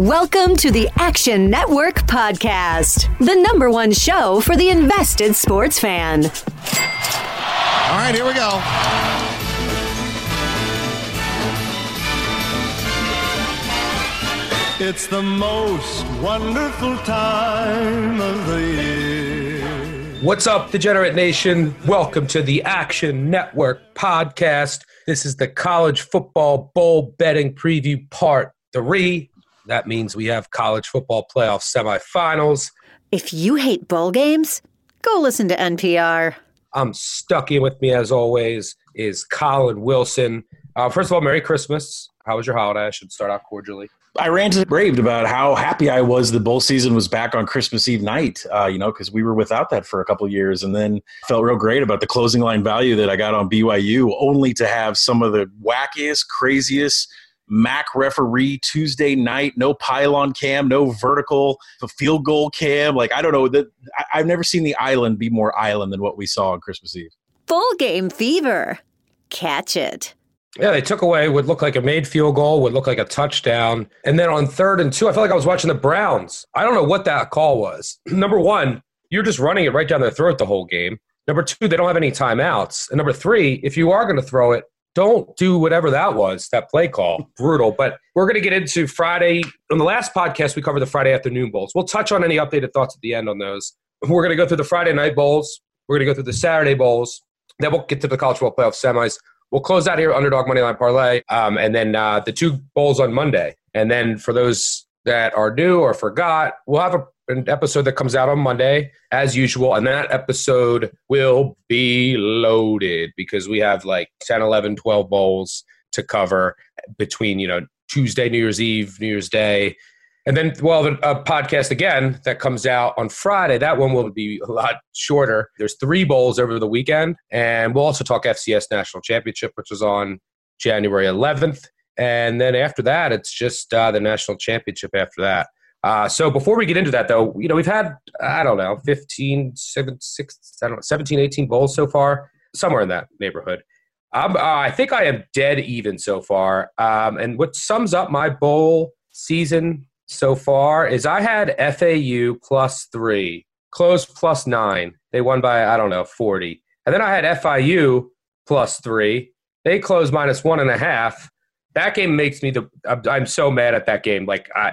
Welcome to the Action Network Podcast, the number one show for the invested sports fan. All right, here we go. It's the most wonderful time of the year. What's up, Degenerate Nation? Welcome to the Action Network podcast. This is the college football bowl betting preview part three. That means we have college football playoff semifinals. If you hate bowl games, go listen to NPR. I'm Stuckey with me as always is Collin Wilson. Uh, first of all, Merry Christmas. How was your holiday? I should start out cordially. I ranted and raved about how happy I was the bowl season was back on Christmas Eve night, uh, you know, because we were without that for a couple years. And then felt real great about the closing line value that I got on BYU, only to have some of the wackiest, craziest MAC referee Tuesday night, no pylon cam, no vertical, the field goal cam. Like, I don't know. that I've never seen the island be more island than what we saw on Christmas Eve. Full game fever. Catch it. Yeah, they took away what looked like a made field goal, would look like a touchdown. And then on third and two, I felt like I was watching the Browns. I don't know what that call was. Number one, you're just running it right down their throat the whole game. Number two, they don't have any timeouts. And number three, if you are going to throw it, don't do whatever that was, that play call. Brutal. But we're going to get into Friday. On the last podcast, we covered the Friday afternoon bowls. We'll touch on any updated thoughts at the end on those. We're going to go through the Friday night bowls. We're going to go through the Saturday bowls. Then we'll get to the college football playoff semis. We'll close out here underdog money line parlay, um, and then uh, the two bowls on Monday. And then for those that are new or forgot, we'll have a, an episode that comes out on Monday as usual, and that episode will be loaded because we have like 10, 11, 12 bowls to cover between you know Tuesday, New Year's Eve, New Year's Day, and then, well, a podcast again that comes out on Friday. That one will be a lot shorter. There's three bowls over the weekend, and we'll also talk FCS National Championship, which is on January 11th. And then after that, it's just uh, the national championship after that. Uh, so before we get into that, though, you know, we've had, I don't know, 15, 7, 6, I don't know, 17, 18 bowls so far, somewhere in that neighborhood. Uh, I think I am dead even so far. Um, and what sums up my bowl season so far is I had FAU plus three, closed plus nine. They won by, I don't know, 40. And then I had FIU plus three. They closed minus one and a half. That game makes me the, I'm so mad at that game. Like, I,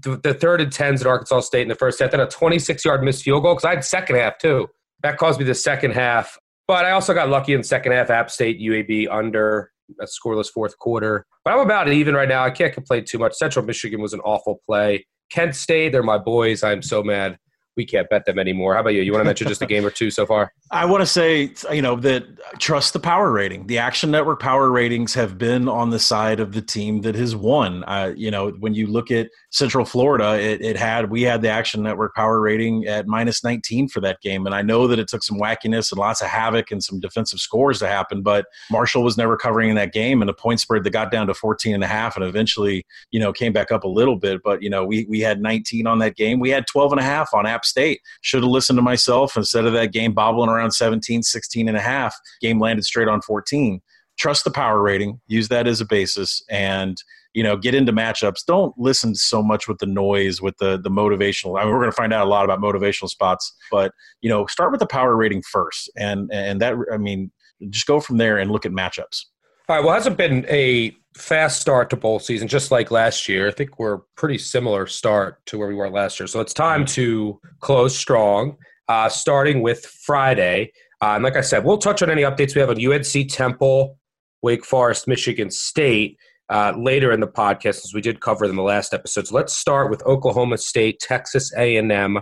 the, the third and tens at Arkansas State in the first half, then a 26 yard missed field goal because I had second half too. That caused me the second half. But I also got lucky in second half. App State UAB under a scoreless fourth quarter. But I'm about even right now. I can't complain too much. Central Michigan was an awful play. Kent State, they're my boys. I'm so mad we can't bet them anymore. How about you? You want to mention just a game or two so far? I want to say, you know, that trust the power rating. The Action Network power ratings have been on the side of the team that has won. Uh, you know, when you look at Central Florida, it, it, had we had the Action Network power rating at minus 19 for that game, and I know that it took some wackiness and lots of havoc and some defensive scores to happen. But Marshall was never covering in that game, and a point spread that got down to 14 and a half, and eventually, you know, came back up a little bit. But you know, we we had 19 on that game. We had 12 and a half on App State. Should have listened to myself instead of that game bobbling around 17, 16 and a half. Game landed straight on 14. Trust the power rating, use that as a basis, and you know get into matchups. Don't listen so much with the noise, with the the motivational. I mean, we're going to find out a lot about motivational spots, but you know, start with the power rating first, and and that I mean just go from there and look at matchups. All right. Well, hasn't been a fast start to bowl season, just like last year. I think we're pretty similar start to where we were last year. So it's time to close strong, uh, starting with Friday. Uh, and like I said, we'll touch on any updates we have on UNC Temple, Wake Forest, Michigan State uh, later in the podcast, as we did cover in the last episode. So let's start with Oklahoma State, Texas A&M,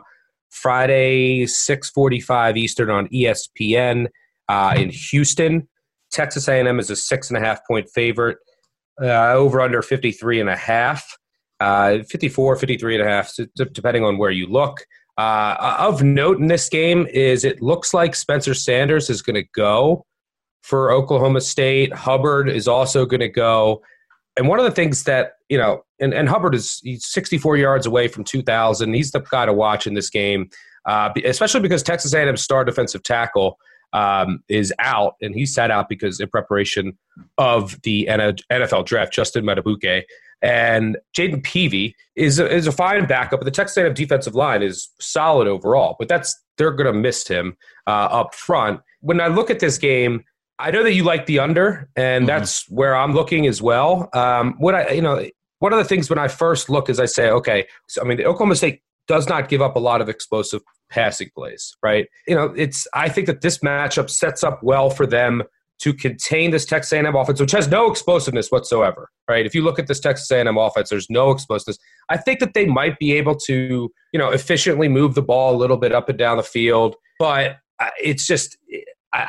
Friday, 6:45 Eastern on ESPN uh, in Houston. Texas A&M is a six and a half point favorite. Uh, over under 53 and a half, uh, 54, 53 and a half, depending on where you look. Uh, of note in this game is it looks like Spencer Sanders is going to go for Oklahoma State. Hubbard is also going to go. And one of the things that, you know, and, and Hubbard is 64 yards away from 2,000. He's the guy to watch in this game, uh, especially because Texas A&M star defensive tackle um, is out, and he sat out because in preparation of the NFL draft, Justin Madubuike. And Jayden Peevy is a, is a fine backup, but the Texas A&M defensive line is solid overall. But that's they're going to miss him uh, up front. When I look at this game, I know that you like the under, and mm-hmm. that's where I'm looking as well. Um, what I, you know, one of the things when I first look is I say, okay, so, I mean, Oklahoma State does not give up a lot of explosive passing plays, right? You know, it's I think that this matchup sets up well for them to contain this Texas A&M offense, which has no explosiveness whatsoever, right? If you look at this Texas A&M offense, there's no explosiveness. I think that they might be able to, you know, efficiently move the ball a little bit up and down the field, but uh, it's just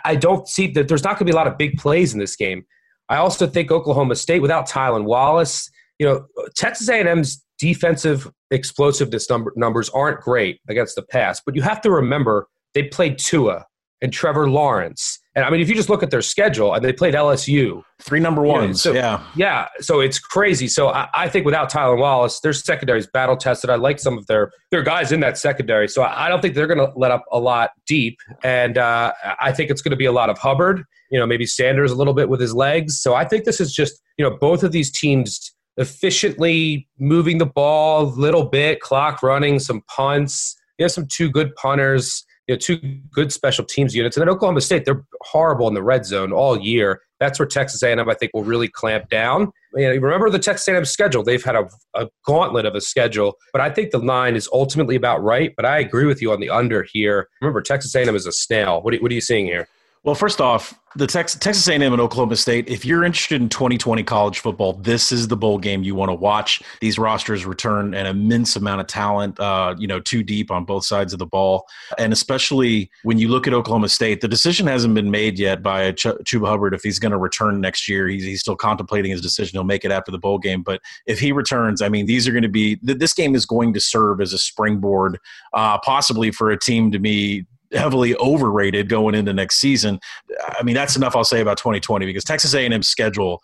I don't see that there's not going to be a lot of big plays in this game. I also think Oklahoma State without Tylan Wallace, you know, Texas A&M's defensive explosiveness number, numbers aren't great against the pass, but you have to remember they played Tua and Trevor Lawrence. And I mean, if you just look at their schedule, and they played LSU, three number ones, so, yeah, yeah. So it's crazy. So I, I, think without Tyler Wallace, their secondary is battle tested. I like some of their their guys in that secondary, so I, I don't think they're going to let up a lot deep. And uh, I think it's going to be a lot of Hubbard. You know, maybe Sanders a little bit with his legs. So I think this is just you know both of these teams efficiently moving the ball a little bit, clock running, some punts. You have some two good punters, you know, two good special teams units. And then Oklahoma State, they're horrible in the red zone all year. That's where Texas A&M, I think, will really clamp down. You know, remember the Texas A&M schedule; they've had a, a gauntlet of a schedule. But I think the line is ultimately about right. But I agree with you on the under here. Remember, Texas A&M is a snail. What are, what are you seeing here? Well, first off, the Texas, A&M and Oklahoma State. If you're interested in 2020 college football, this is the bowl game you want to watch. These rosters return an immense amount of talent. Uh, you know, too deep on both sides of the ball, and especially when you look at Oklahoma State, the decision hasn't been made yet by Ch- Chuba Hubbard if he's going to return next year. He's, he's still contemplating his decision. He'll make it after the bowl game, but if he returns, I mean, these are going to be. This game is going to serve as a springboard, uh, possibly for a team to be heavily overrated going into next season. I mean, that's enough I'll say about 2020 because Texas A&M's schedule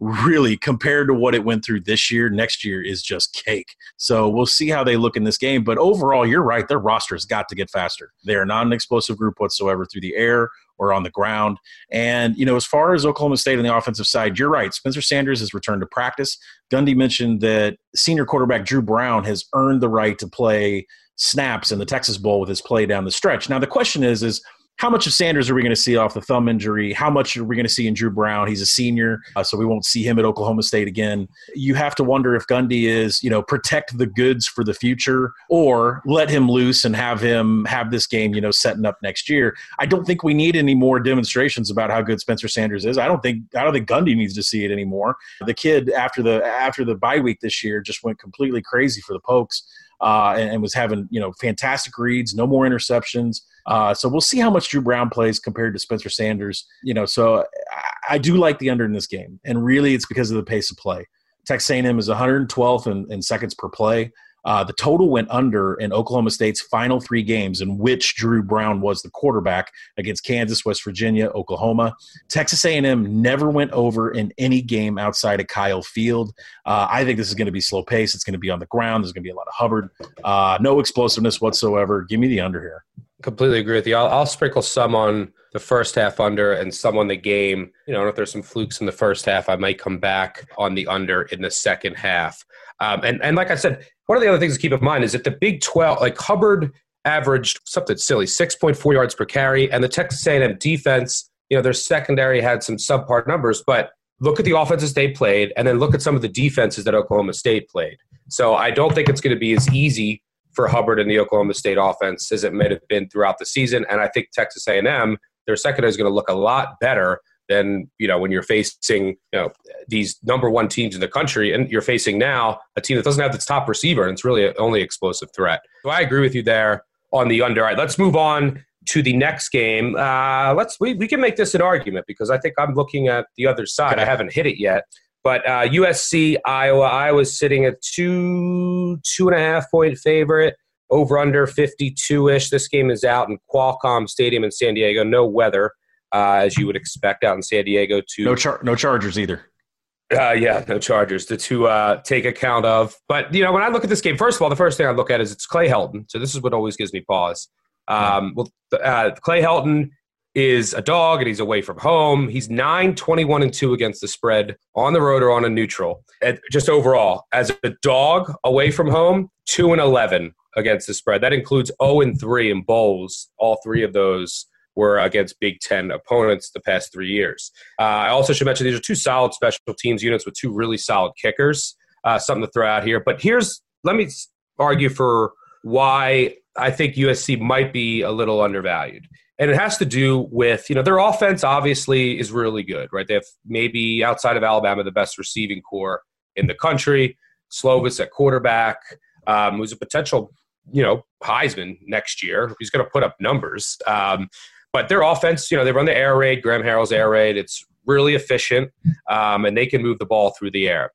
really compared to what it went through this year, next year is just cake. So we'll see how they look in this game. But overall, you're right. Their roster's got to get faster. They are not an explosive group whatsoever through the air or on the ground. And, you know, as far as Oklahoma State on the offensive side, you're right. Spencer Sanders has returned to practice. Gundy mentioned that senior quarterback Dru Brown has earned the right to play – snaps in the Texas Bowl with his play down the stretch. Now the question is is how much of Sanders are we going to see off the thumb injury? How much are we going to see in Dru Brown? He's a senior, uh, so we won't see him at Oklahoma State again. You have to wonder if Gundy is, you know, protect the goods for the future or let him loose and have him have this game, you know, setting up next year. I don't think we need any more demonstrations about how good Spencer Sanders is. I don't think I don't think Gundy needs to see it anymore. The kid after the after the bye week this year just went completely crazy for the Pokes uh, and, and, was having you know fantastic reads, no more interceptions. Uh, so we'll see how much Dru Brown plays compared to Spencer Sanders. You know, so I, I do like the under in this game, and really it's because of the pace of play. Texas A&M is 112th in, in seconds per play. Uh, the total went under in Oklahoma State's final three games, in which Dru Brown was the quarterback against Kansas, West Virginia, Oklahoma. Texas A&M never went over in any game outside of Kyle Field. Uh, I think this is going to be slow pace. It's going to be on the ground. There's going to be a lot of Hubbard. Uh, no explosiveness whatsoever. Give me the under here. Completely agree with you. I'll, I'll sprinkle some on the first half under and some on the game. You know, if there's some flukes in the first half, I might come back on the under in the second half. Um, and, and like I said, one of the other things to keep in mind is that the Big 12, like Hubbard averaged something silly, 6.4 yards per carry, and the Texas A&M defense you know, their secondary had some subpar numbers, but look at the offenses they played and then look at some of the defenses that Oklahoma State played. So I don't think it's going to be as easy for Hubbard and the Oklahoma State offense as it may have been throughout the season. And I think Texas A&M, their secondary is going to look a lot better than you know when you're facing you know these number one teams in the country, and you're facing now a team that doesn't have its top receiver, and it's really a, only explosive threat. So I agree with you there on the under. All right, let's move on to the next game. Uh, let's we, we can make this an argument because I think I'm looking at the other side. I haven't hit it yet. But uh, USC, Iowa, Iowa's sitting at two, two and a half point favorite, over under 52 ish. This game is out in Qualcomm Stadium in San Diego. No weather, uh, as you would expect out in San Diego. To no, char- no Chargers either. Uh, yeah, no Chargers to, to uh, take account of. But, you know, when I look at this game, first of all, the first thing I look at is it's Clay Helton. So this is what always gives me pause. Um, well, uh, Clay Helton is a dog and he's away from home. He's 9 21 and 2 against the spread on the road or on a neutral. And just overall, as a dog away from home, 2 and 11 against the spread. That includes 0 and 3 in bowls. All three of those were against Big Ten opponents the past three years. Uh, I also should mention these are two solid special teams units with two really solid kickers. Uh, something to throw out here. But here's, let me argue for why I think USC might be a little undervalued and it has to do with you know their offense obviously is really good right they have maybe outside of alabama the best receiving corps in the country slovis at quarterback um, who's a potential you know heisman next year he's going to put up numbers um, but their offense you know they run the air raid graham harrell's air raid it's really efficient um, and they can move the ball through the air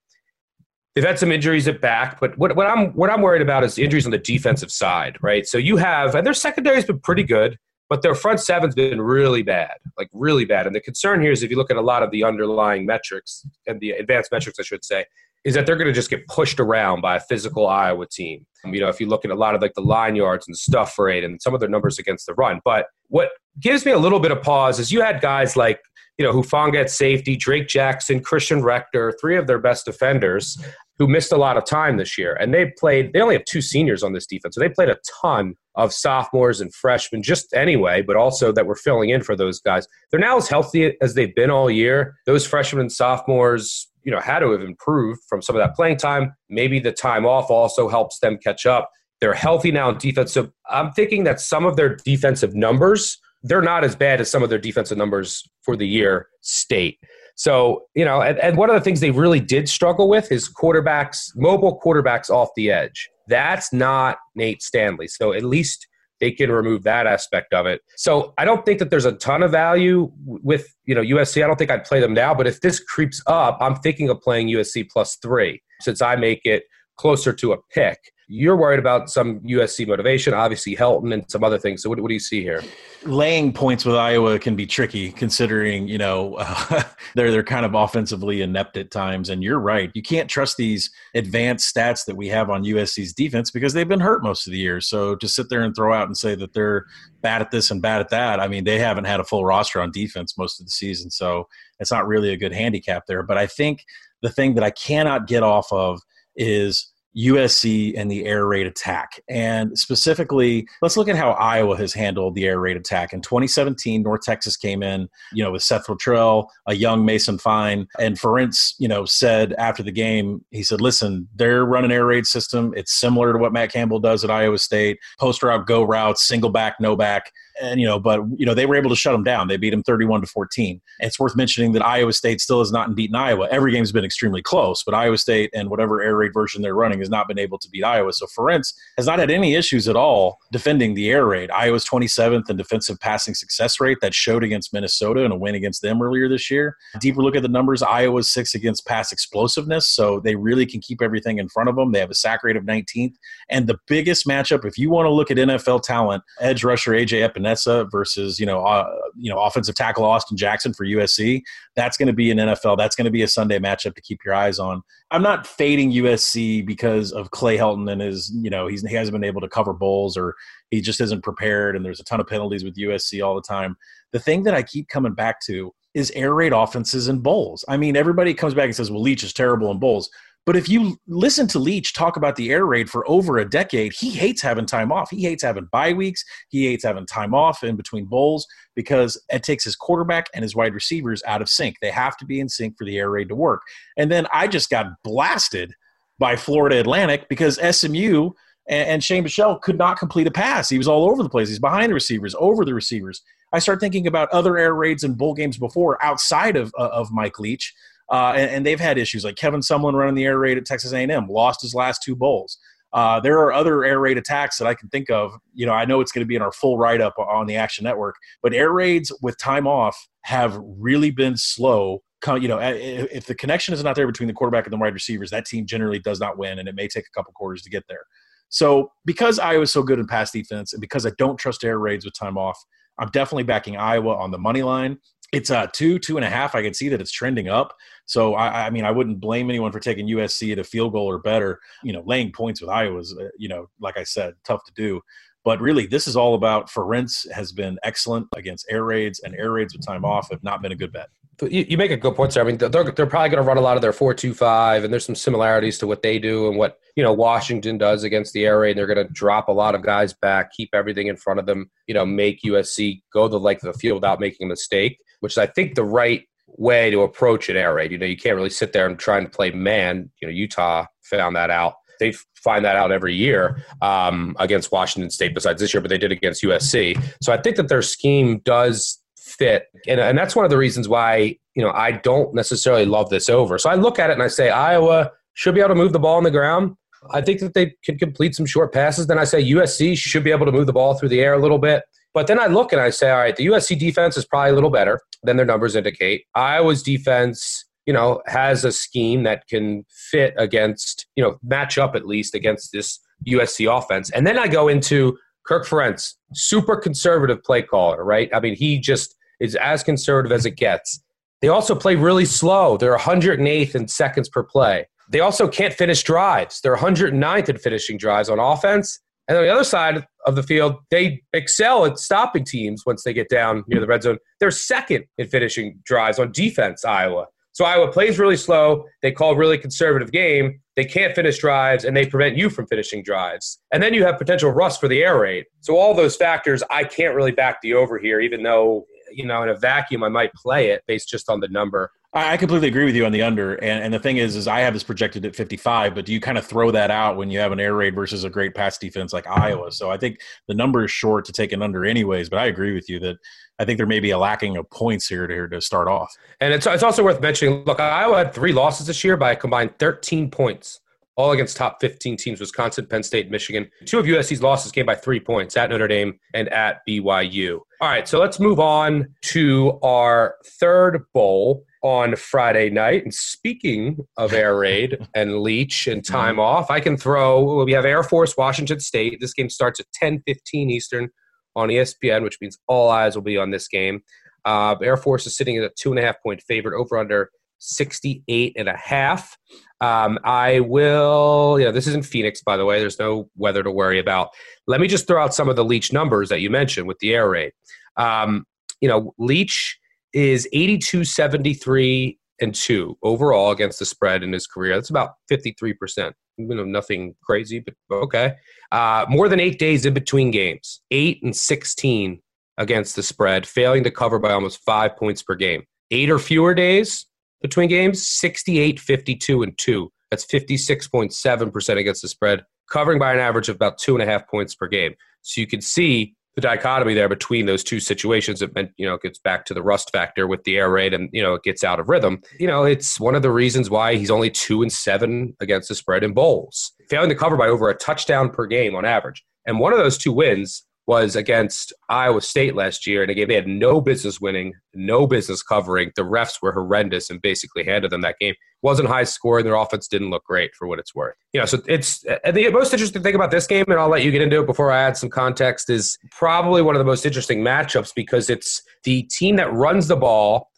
They've had some injuries at back, but what, what I'm what I'm worried about is injuries on the defensive side, right? So you have, and their secondary's been pretty good. But their front seven's been really bad, like really bad. And the concern here is if you look at a lot of the underlying metrics and the advanced metrics, I should say, is that they're going to just get pushed around by a physical Iowa team. Um, you know, if you look at a lot of like the line yards and stuff for rate and some of their numbers against the run. But what gives me a little bit of pause is you had guys like, you know, Hufanga at safety, Drake Jackson, Christian Rector, three of their best defenders who missed a lot of time this year. And they played, they only have two seniors on this defense. So they played a ton of sophomores and freshmen just anyway, but also that we're filling in for those guys. They're now as healthy as they've been all year. Those freshmen and sophomores, you know, had to have improved from some of that playing time. Maybe the time off also helps them catch up. They're healthy now in defense. So I'm thinking that some of their defensive numbers, they're not as bad as some of their defensive numbers for the year state. So, you know, and, and one of the things they really did struggle with is quarterbacks, mobile quarterbacks off the edge. That's not Nate Stanley. So at least they can remove that aspect of it. So I don't think that there's a ton of value with you know USC. I don't think I'd play them now, but if this creeps up, I'm thinking of playing USC plus three since I make it closer to a pick. You're worried about some USC motivation, obviously Helton and some other things. So what, what do you see here? Laying points with Iowa can be tricky, considering you know uh, they're they're kind of offensively inept at times. And you're right, you can't trust these advanced stats that we have on USC's defense because they've been hurt most of the year. So to sit there and throw out and say that they're bad at this and bad at that, I mean they haven't had a full roster on defense most of the season, so it's not really a good handicap there. But I think the thing that I cannot get off of is USC and the air raid attack. And specifically, let's look at how Iowa has handled the air raid attack. In 2017, North Texas came in, you know, with Seth Littrell, a young Mason Fine, and Ferentz, you know, said after the game, he said, listen, they're running air raid system. It's similar to what Matt Campbell does at Iowa State. Post route, go route, single back, no back and you know, but you know, they were able to shut them down. They beat them 31 to 14. It's worth mentioning that Iowa State still has not beaten Iowa. Every game's been extremely close, but Iowa State and whatever air raid version they're running has not been able to beat Iowa. So Ferentz has not had any issues at all defending the air raid. Iowa's 27th in defensive passing success rate that showed against Minnesota in a win against them earlier this year. Deeper look at the numbers, Iowa's six against pass explosiveness, so they really can keep everything in front of them. They have a sack rate of 19th, and the biggest matchup, if you want to look at NFL talent, edge rusher AJ Epenesa versus versus you know uh, you know offensive tackle Austin Jackson for USC. That's going to be an NFL. That's going to be a Sunday matchup to keep your eyes on. I'm not fading USC because of Clay Helton and his you know he's, he hasn't been able to cover bowls or he just isn't prepared and there's a ton of penalties with USC all the time. The thing that I keep coming back to is air raid offenses and bowls. I mean, everybody comes back and says, "Well, Leach is terrible in bowls." But if you listen to Leach talk about the air raid for over a decade, he hates having time off. He hates having bye weeks. He hates having time off in between bowls because it takes his quarterback and his wide receivers out of sync. They have to be in sync for the air raid to work. And then I just got blasted by Florida Atlantic because SMU and, Shane Buechele could not complete a pass. He was all over the place. He's behind the receivers, over the receivers. I start thinking about other air raids and bowl games before outside of, uh, of Mike Leach uh, and, and, they've had issues like Kevin Sumlin running the air raid at Texas A&M, lost his last two bowls. Uh, there are other air raid attacks that I can think of. You know, I know it's going to be in our full write up on the Action Network, but air raids with time off have really been slow. You know, if the connection is not there between the quarterback and the wide receivers, that team generally does not win, and it may take a couple quarters to get there. So, because Iowa's so good in pass defense, and because I don't trust air raids with time off, I'm definitely backing Iowa on the money line it's uh two two and a half i can see that it's trending up. So i i mean i wouldn't blame anyone for taking usc at a field goal or better you know laying points with iowa's uh, you know like i said tough to do. But really this is all about Ferentz has been excellent against air raids and air raids with time off have not been a good bet you, you make a good point sir i mean they're, they're probably going to run a lot of their 4-2-5 and there's some similarities to what they do and what you know washington does against the air raid they're going to drop a lot of guys back keep everything in front of them you know make usc go the length of the field without making a mistake which is I think the right way to approach an air raid. You know, you can't really sit there and try and play man. You know, Utah found that out. They find that out every year um, against Washington State, besides this year, but they did against USC. So I think that their scheme does fit, and, and that's one of the reasons why you know I don't necessarily love this over. So I look at it and I say Iowa should be able to move the ball on the ground. I think that they can complete some short passes. Then I say USC should be able to move the ball through the air a little bit. But then I look and I say, all right, the USC defense is probably a little better than their numbers indicate. Iowa's defense, you know, has a scheme that can fit against, you know, match up at least against this USC offense. And then I go into Kirk Ferentz, super conservative play caller, right? I mean, he just is as conservative as it gets. They also play really slow. They're 108th in seconds per play. They also can't finish drives. They're 109th in finishing drives on offense. And on the other side of the field, they excel at stopping teams once they get down near the red zone. They're second in finishing drives on defense, Iowa. So Iowa plays really slow. They call really conservative game. They can't finish drives, and they prevent you from finishing drives. And then you have potential rust for the air raid. So all those factors, I can't really back the over here, even though you know in a vacuum I might play it based just on the number. I completely agree with you on the under, and, and the thing is, is I have this projected at 55. But do you kind of throw that out when you have an air raid versus a great pass defense like Iowa? So I think the number is short to take an under, anyways. But I agree with you that I think there may be a lacking of points here to here to start off. And it's it's also worth mentioning. Look, Iowa had three losses this year by a combined 13 points all against top 15 teams Wisconsin, Penn State, Michigan. Two of USC's losses came by three points at Notre Dame and at BYU. All right, so let's move on to our third bowl on Friday night. And speaking of air raid and Leach and mm-hmm. time off, I can throw we have Air Force Washington State. This game starts at 10:15 Eastern on ESPN, which means all eyes will be on this game. Uh, Air Force is sitting at a two and a half point favorite over under 68 and a half. Um, I will, you know, this isn't Phoenix, by the way. There's no weather to worry about. Let me just throw out some of the Leach numbers that you mentioned with the air raid. Um, you know, Leach is 82, 73, and 2 overall against the spread in his career. That's about 53%. You know, nothing crazy, but okay. Uh, more than eight days in between games, 8 and 16 against the spread, failing to cover by almost five points per game. Eight or fewer days, between games 68, 52, and 2. That's 56.7% against the spread, covering by an average of about two and a half points per game. So you can see the dichotomy there between those two situations. It meant, you know, it gets back to the rust factor with the air raid and, you know, it gets out of rhythm. You know, it's one of the reasons why he's only two and seven against the spread in bowls, failing to cover by over a touchdown per game on average. And one of those two wins was against Iowa State last year, and again they had no business winning, no business covering. The refs were horrendous and basically handed them that game. It wasn't high scoring. Their offense didn't look great for what it's worth. You know, so it's the most interesting thing about this game, and I'll let you get into it before I add some context, is probably one of the most interesting matchups because it's the team that runs the ball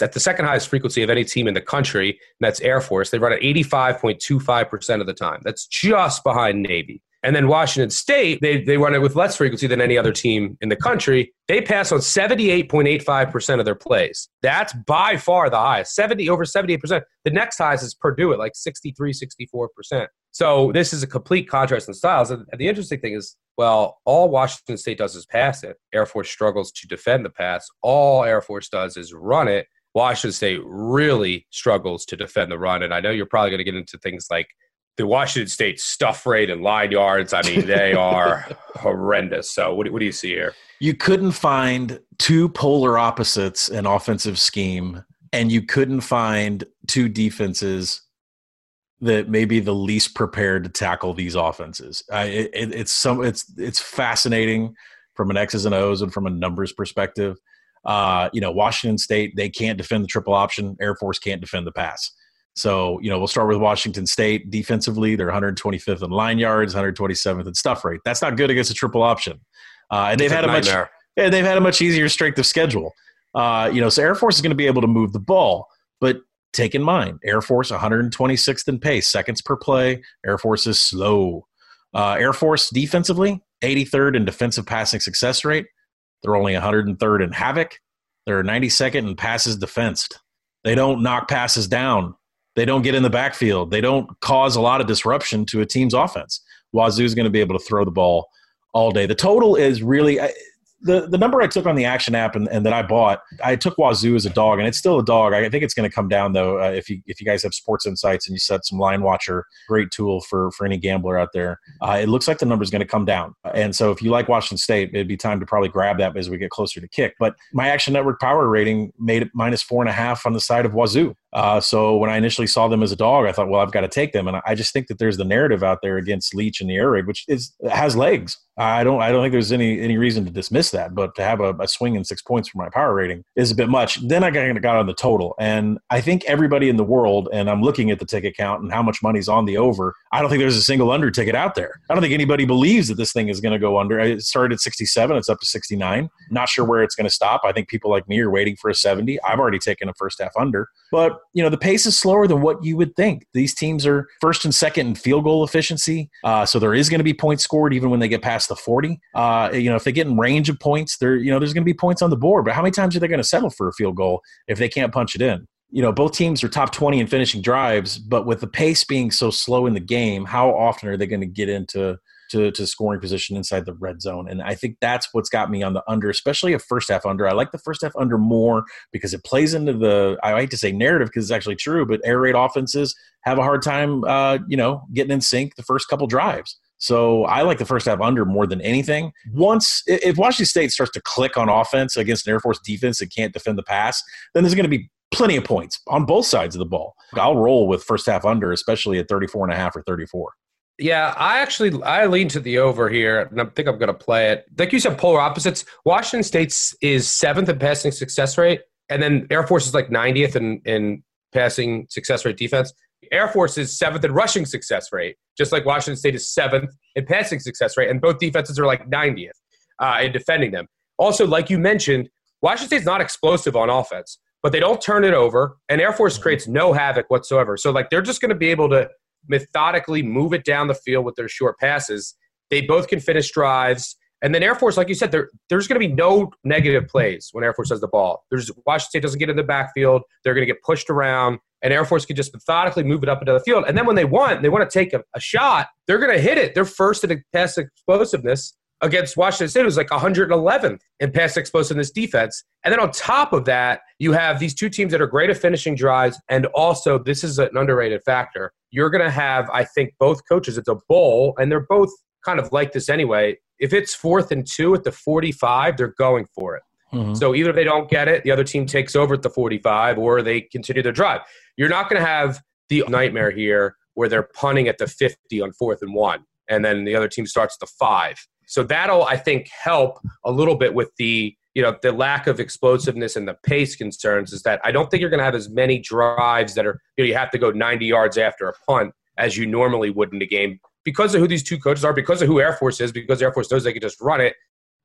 at the second highest frequency of any team in the country, that's Air Force. They run at 85.25% of the time. That's just behind Navy. And then Washington State, they, they run it with less frequency than any other team in the country. They pass on 78.85% of their plays. That's by far the highest, 70 over 78%. The next highest is Purdue at like 63, 64%. So this is a complete contrast in styles. And the interesting thing is, well, all Washington State does is pass it. Air Force struggles to defend the pass. All Air Force does is run it. Washington State really struggles to defend the run. And I know you're probably going to get into things like the Washington State stuff rate and line yards, I mean, they are horrendous. So, what, what do you see here? You couldn't find two polar opposites in offensive scheme, and you couldn't find two defenses that may be the least prepared to tackle these offenses. Uh, it, it, it's some it's it's fascinating from an X's and O's and from a numbers perspective. Uh, you know, Washington State they can't defend the triple option. Air Force can't defend the pass. So, you know, we'll start with Washington State defensively. They're 125th in line yards, 127th in stuff rate. That's not good against a triple option. Uh, and they've had a much yeah, they've had a much easier strength of schedule. Uh, you know, so Air Force is going to be able to move the ball, but take in mind, Air Force 126th in pace, seconds per play. Air Force is slow. Uh, Air Force defensively, 83rd in defensive passing success rate. They're only 103rd in havoc. They're 92nd in passes defensed. They don't knock passes down. They don't get in the backfield. They don't cause a lot of disruption to a team's offense. Wazoo is going to be able to throw the ball all day. The total is really the the number I took on the action app and, and that I bought, I took Wazoo as a dog, and it's still a dog. I think it's going to come down though. Uh, if you if you guys have Sports Insights and you set some Line Watcher, great tool for for any gambler out there. Uh, it looks like the number is going to come down, and so if you like Washington State, it'd be time to probably grab that as we get closer to kick. But my Action Network power rating made it minus four and a half on the side of Wazoo. Uh, so when I initially saw them as a dog, I thought, well, I've got to take them, and I just think that there's the narrative out there against Leach and the air raid, which is has legs. I don't I don't think there's any any reason to dismiss that, but to have a, a swing in six points for my power rating is a bit much. Then I got, got on the total, and I think everybody in the world, and I'm looking at the ticket count and how much money's on the over. I don't think there's a single under ticket out there. I don't think anybody believes that this thing is going to go under. It started at 67, it's up to 69. Not sure where it's going to stop. I think people like me are waiting for a 70. I've already taken a first half under, but you know the pace is slower than what you would think. These teams are first and second in field goal efficiency, uh, so there is going to be points scored even when they get past the 40. Uh, you know, if they get in range of points, there you know there's going to be points on the board. But how many times are they going to settle for a field goal if they can't punch it in? You know, both teams are top 20 in finishing drives, but with the pace being so slow in the game, how often are they going to get into to, to scoring position inside the red zone. And I think that's what's got me on the under, especially a first half under. I like the first half under more because it plays into the, I hate to say narrative because it's actually true, but air raid offenses have a hard time, uh, you know, getting in sync the first couple drives. So I like the first half under more than anything. Once, if Washington State starts to click on offense against an Air Force defense that can't defend the pass, then there's going to be plenty of points on both sides of the ball. I'll roll with first half under, especially at 34 and a half or 34. Yeah, I actually I lean to the over here, and I think I'm going to play it. Like you said, polar opposites. Washington State's is seventh in passing success rate, and then Air Force is like 90th in in passing success rate defense. Air Force is seventh in rushing success rate, just like Washington State is seventh in passing success rate, and both defenses are like 90th uh, in defending them. Also, like you mentioned, Washington State's not explosive on offense, but they don't turn it over, and Air Force mm-hmm. creates no havoc whatsoever. So, like, they're just going to be able to methodically move it down the field with their short passes. They both can finish drives. And then Air Force, like you said, there, there's going to be no negative plays when Air Force has the ball. There's Washington State doesn't get in the backfield. They're going to get pushed around, and Air Force can just methodically move it up into the field. And then when they want, they want to take a, a shot. They're going to hit it. They're first in pass explosiveness against Washington State. It was like 111th in pass explosiveness defense. And then on top of that, you have these two teams that are great at finishing drives. And also, this is an underrated factor. You're going to have, I think, both coaches. It's a bowl, and they're both kind of like this anyway. If it's fourth and two at the 45, they're going for it. Mm-hmm. So even if they don't get it, the other team takes over at the 45 or they continue their drive. You're not going to have the nightmare here where they're punting at the 50 on fourth and one, and then the other team starts the five. So that'll, I think, help a little bit with the you know the lack of explosiveness and the pace concerns. Is that I don't think you're going to have as many drives that are you know you have to go 90 yards after a punt as you normally would in a game because of who these two coaches are, because of who Air Force is, because Air Force knows they can just run it,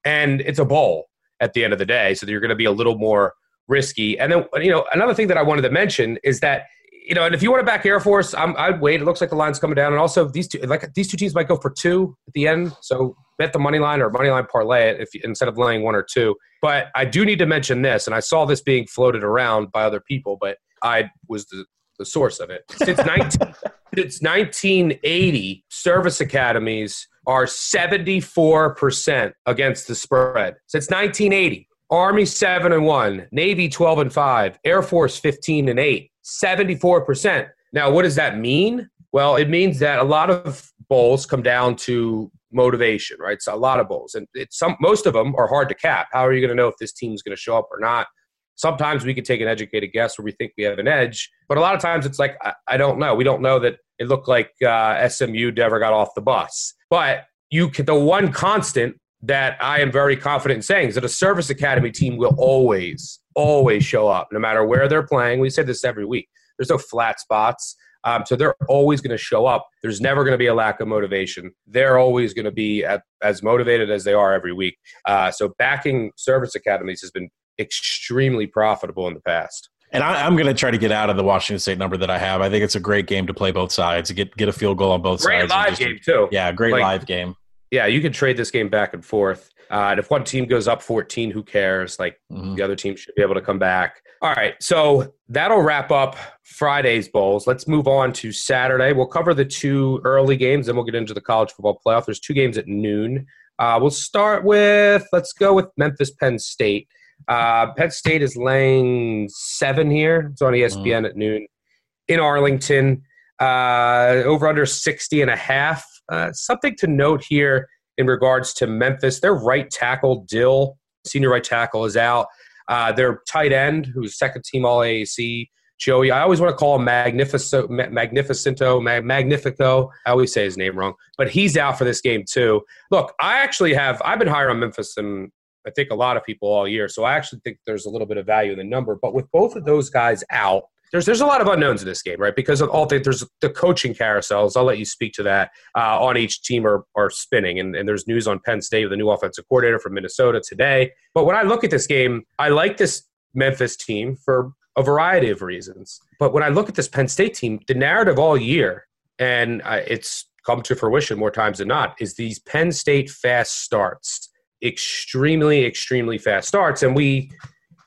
and it's a bowl at the end of the day. So you're going to be a little more risky. And then you know another thing that I wanted to mention is that you know, and if you want to back Air Force, I'm, I'd wait. It looks like the line's coming down, and also these two, like these two teams, might go for two at the end. So bet the money line or money line parlay it if instead of laying one or two. But I do need to mention this, and I saw this being floated around by other people, but I was the, the source of it. Since 19, since 1980, service academies are 74% against the spread. Since 1980, Army 7 and 1, Navy 12 and 5, Air Force 15 and 8, 74%. Now, what does that mean? Well, it means that a lot of bowls come down to motivation, right? So a lot of bowls, and it's some most of them are hard to cap. How are you going to know if this team's going to show up or not? Sometimes we can take an educated guess where we think we have an edge, but a lot of times it's like I, I don't know. We don't know that it looked like uh, SMU never got off the bus. But you can, the one constant that I am very confident in saying is that a service academy team will always, always show up, no matter where they're playing. We say this every week. There's no flat spots. Um, so they're always going to show up. There's never going to be a lack of motivation. They're always going to be at, as motivated as they are every week. Uh, so backing service academies has been extremely profitable in the past. And I, am going to try to get out of the Washington State number that I have. I think it's a great game to play both sides. Get get a field goal on both great sides. Great live game too. Yeah, great like, live game. Yeah, you can trade this game back and forth. Uh, and if one team goes up 14, who cares? Like mm-hmm. the other team should be able to come back. All right, so that'll wrap up Friday's bowls. Let's move on to Saturday. We'll cover the two early games, then we'll get into the college football playoff. There's two games at noon. Uh, we'll start with let's go with Memphis Penn State. Uh, Penn State is laying seven here. It's on ESPN mm-hmm. at noon in Arlington. Uh, over under 60 and a half. Uh, something to note here in regards to Memphis. Their right tackle, Dill, senior right tackle, is out. Uh, their tight end, who's second team All AAC, Joey. I always want to call him Magnifico, Magnificento, Magnifico. I always say his name wrong, but he's out for this game too. Look, I actually have. I've been higher on Memphis than I think a lot of people all year, so I actually think there's a little bit of value in the number. But with both of those guys out, there's there's a lot of unknowns in this game, right? Because of all the, there's the coaching carousels. I'll let you speak to that uh, on each team are, are spinning, and, and there's news on Penn State with a new offensive coordinator from Minnesota today. But when I look at this game, I like this Memphis team for a variety of reasons. But when I look at this Penn State team, the narrative all year, and uh, it's come to fruition more times than not, is these Penn State fast starts, extremely, extremely fast starts, and we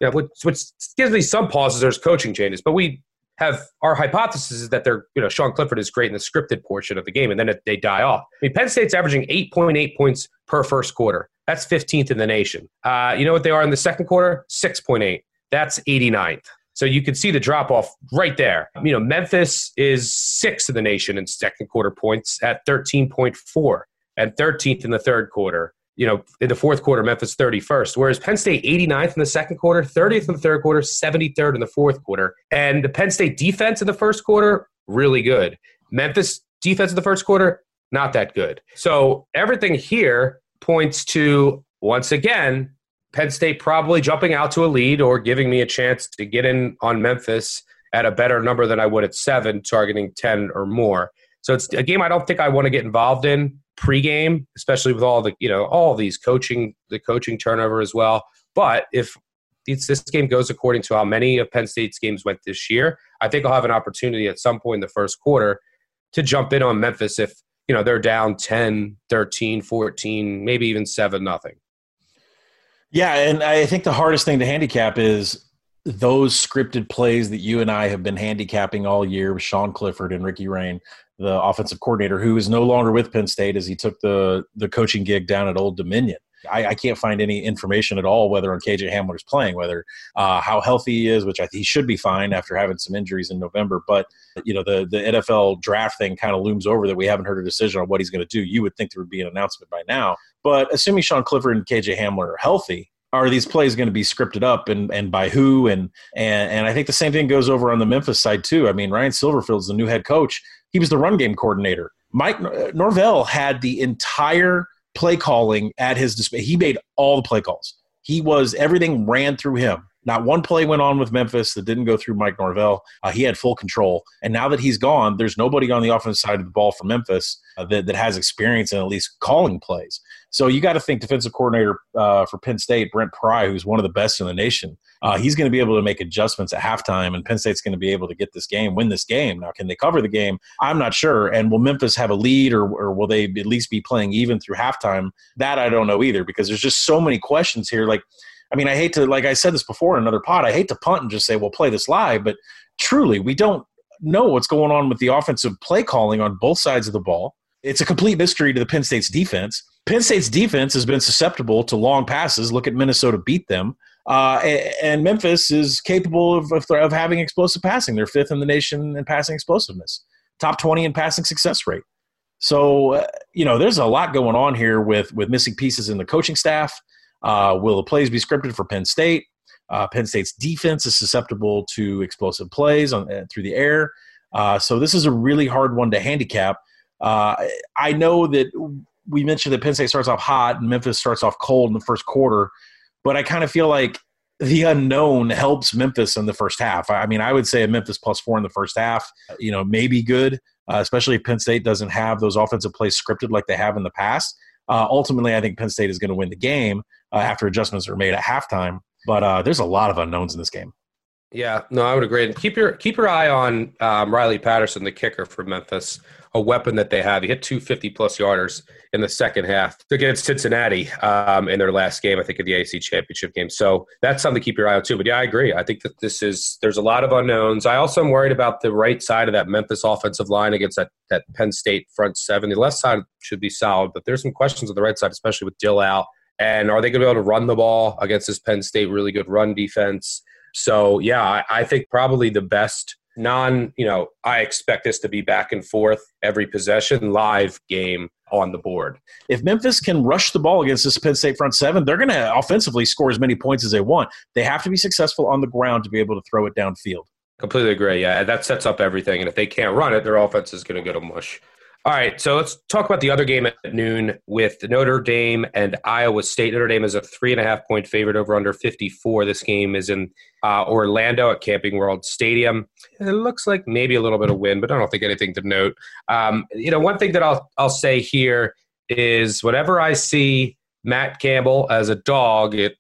know, which, which gives me some pauses. There's coaching changes, but we have our hypothesis is that they're, you know, Sean Clifford is great in the scripted portion of the game, and then it, they die off. I mean, Penn State's averaging 8.8 points per first quarter. That's 15th in the nation. Uh, you know what they are in the second quarter? 6.8. That's 89th. So you can see the drop off right there. You know, Memphis is sixth in the nation in second quarter points at 13.4 and 13th in the third quarter you know, in the fourth quarter, Memphis 31st, whereas Penn State 89th in the second quarter, 30th in the third quarter, 73rd in the fourth quarter. And the Penn State defense in the first quarter, really good. Memphis defense in the first quarter, not that good. So everything here points to, once again, Penn State probably jumping out to a lead or giving me a chance to get in on Memphis at a better number than I would at seven, targeting 10 or more. So it's a game I don't think I want to get involved in pregame, especially with all the you know all these coaching the coaching turnover as well. But if this game goes according to how many of Penn State's games went this year, I think I'll have an opportunity at some point in the first quarter to jump in on Memphis if you know they're down 10, 13, 14, maybe even 7 nothing. Yeah, and I think the hardest thing to handicap is those scripted plays that you and I have been handicapping all year with Sean Clifford and Ricky Rahne, the offensive coordinator, who is no longer with Penn State as he took the the coaching gig down at Old Dominion. I, I can't find any information at all whether on KJ Hamler is playing, whether uh, how healthy he is, which I he should be fine after having some injuries in November. But you know, the the NFL draft thing kind of looms over that we haven't heard a decision on what he's going to do. You would think there would be an announcement by now, but assuming Sean Clifford and KJ Hamler are healthy, are these plays going to be scripted up and, and by who and, and and I think the same thing goes over on the Memphis side too. I mean Ryan Silverfield's the new head coach. He was the run game coordinator. Mike uh, Norvell had the entire play calling at his display. He made all the play calls. He was everything ran through him. Not one play went on with Memphis that didn't go through Mike Norvell. Uh, he had full control. And now that he's gone, there's nobody on the offensive side of the ball for Memphis uh, that, that has experience in at least calling plays. So you got to think defensive coordinator uh, for Penn State, Brent Pry, who's one of the best in the nation. Uh, he's going to be able to make adjustments at halftime, and Penn State's going to be able to get this game, win this game. Now, can they cover the game? I'm not sure. And will Memphis have a lead, or, or will they at least be playing even through halftime? That I don't know either, because there's just so many questions here. Like, I mean, I hate to, like I said this before in another pod, I hate to punt and just say, well, play this live, but truly, we don't know what's going on with the offensive play calling on both sides of the ball. It's a complete mystery to the Penn State's defense. Penn State's defense has been susceptible to long passes. Look at Minnesota beat them. Uh, and Memphis is capable of, of, of, having explosive passing. They're fifth in the nation in passing explosiveness, top 20 in passing success rate. So, uh, you know, there's a lot going on here with, with missing pieces in the coaching staff. Uh, will the plays be scripted for Penn State? Uh, Penn State's defense is susceptible to explosive plays on, uh, through the air. Uh, so, this is a really hard one to handicap. I know that we mentioned that Penn State starts off hot and Memphis starts off cold in the first quarter, but I kind of feel like the unknown helps Memphis in the first half. I mean, I would say a Memphis plus four in the first half, you know, may be good, uh, especially if Penn State doesn't have those offensive plays scripted like they have in the past. Uh, ultimately, I think Penn State is going to win the game uh, after adjustments are made at halftime. But uh, there's a lot of unknowns in this game. Yeah, no, I would agree. And keep your keep your eye on um, Riley Patterson, the kicker for Memphis a weapon that they have. He hit 250 plus yarders in the second half against Cincinnati um, in their last game, I think, of the AC championship game. So that's something to keep your eye on too. But yeah, I agree. I think that this is there's a lot of unknowns. I also am worried about the right side of that Memphis offensive line against that that Penn State front seven. The left side should be solid, but there's some questions on the right side, especially with Dill out. And are they going to be able to run the ball against this Penn State really good run defense? So yeah, I, I think probably the best non, you know, I expect this to be back and forth every possession live game on the board. If Memphis can rush the ball against this Penn State front seven, they're going to offensively score as many points as they want. They have to be successful on the ground to be able to throw it downfield. Completely agree. Yeah, that sets up everything. And if they can't run it, their offense is going to go to mush. All right, so let's talk about the other game at noon with Notre Dame and Iowa State. Notre Dame is a three and a half point favorite over under 54. This game is in uh, Orlando at Camping World Stadium. It looks like maybe a little bit of wind, but I don't think anything to note. Um, you know, one thing that I'll I'll say here is whenever I see Matt Campbell as a dog, it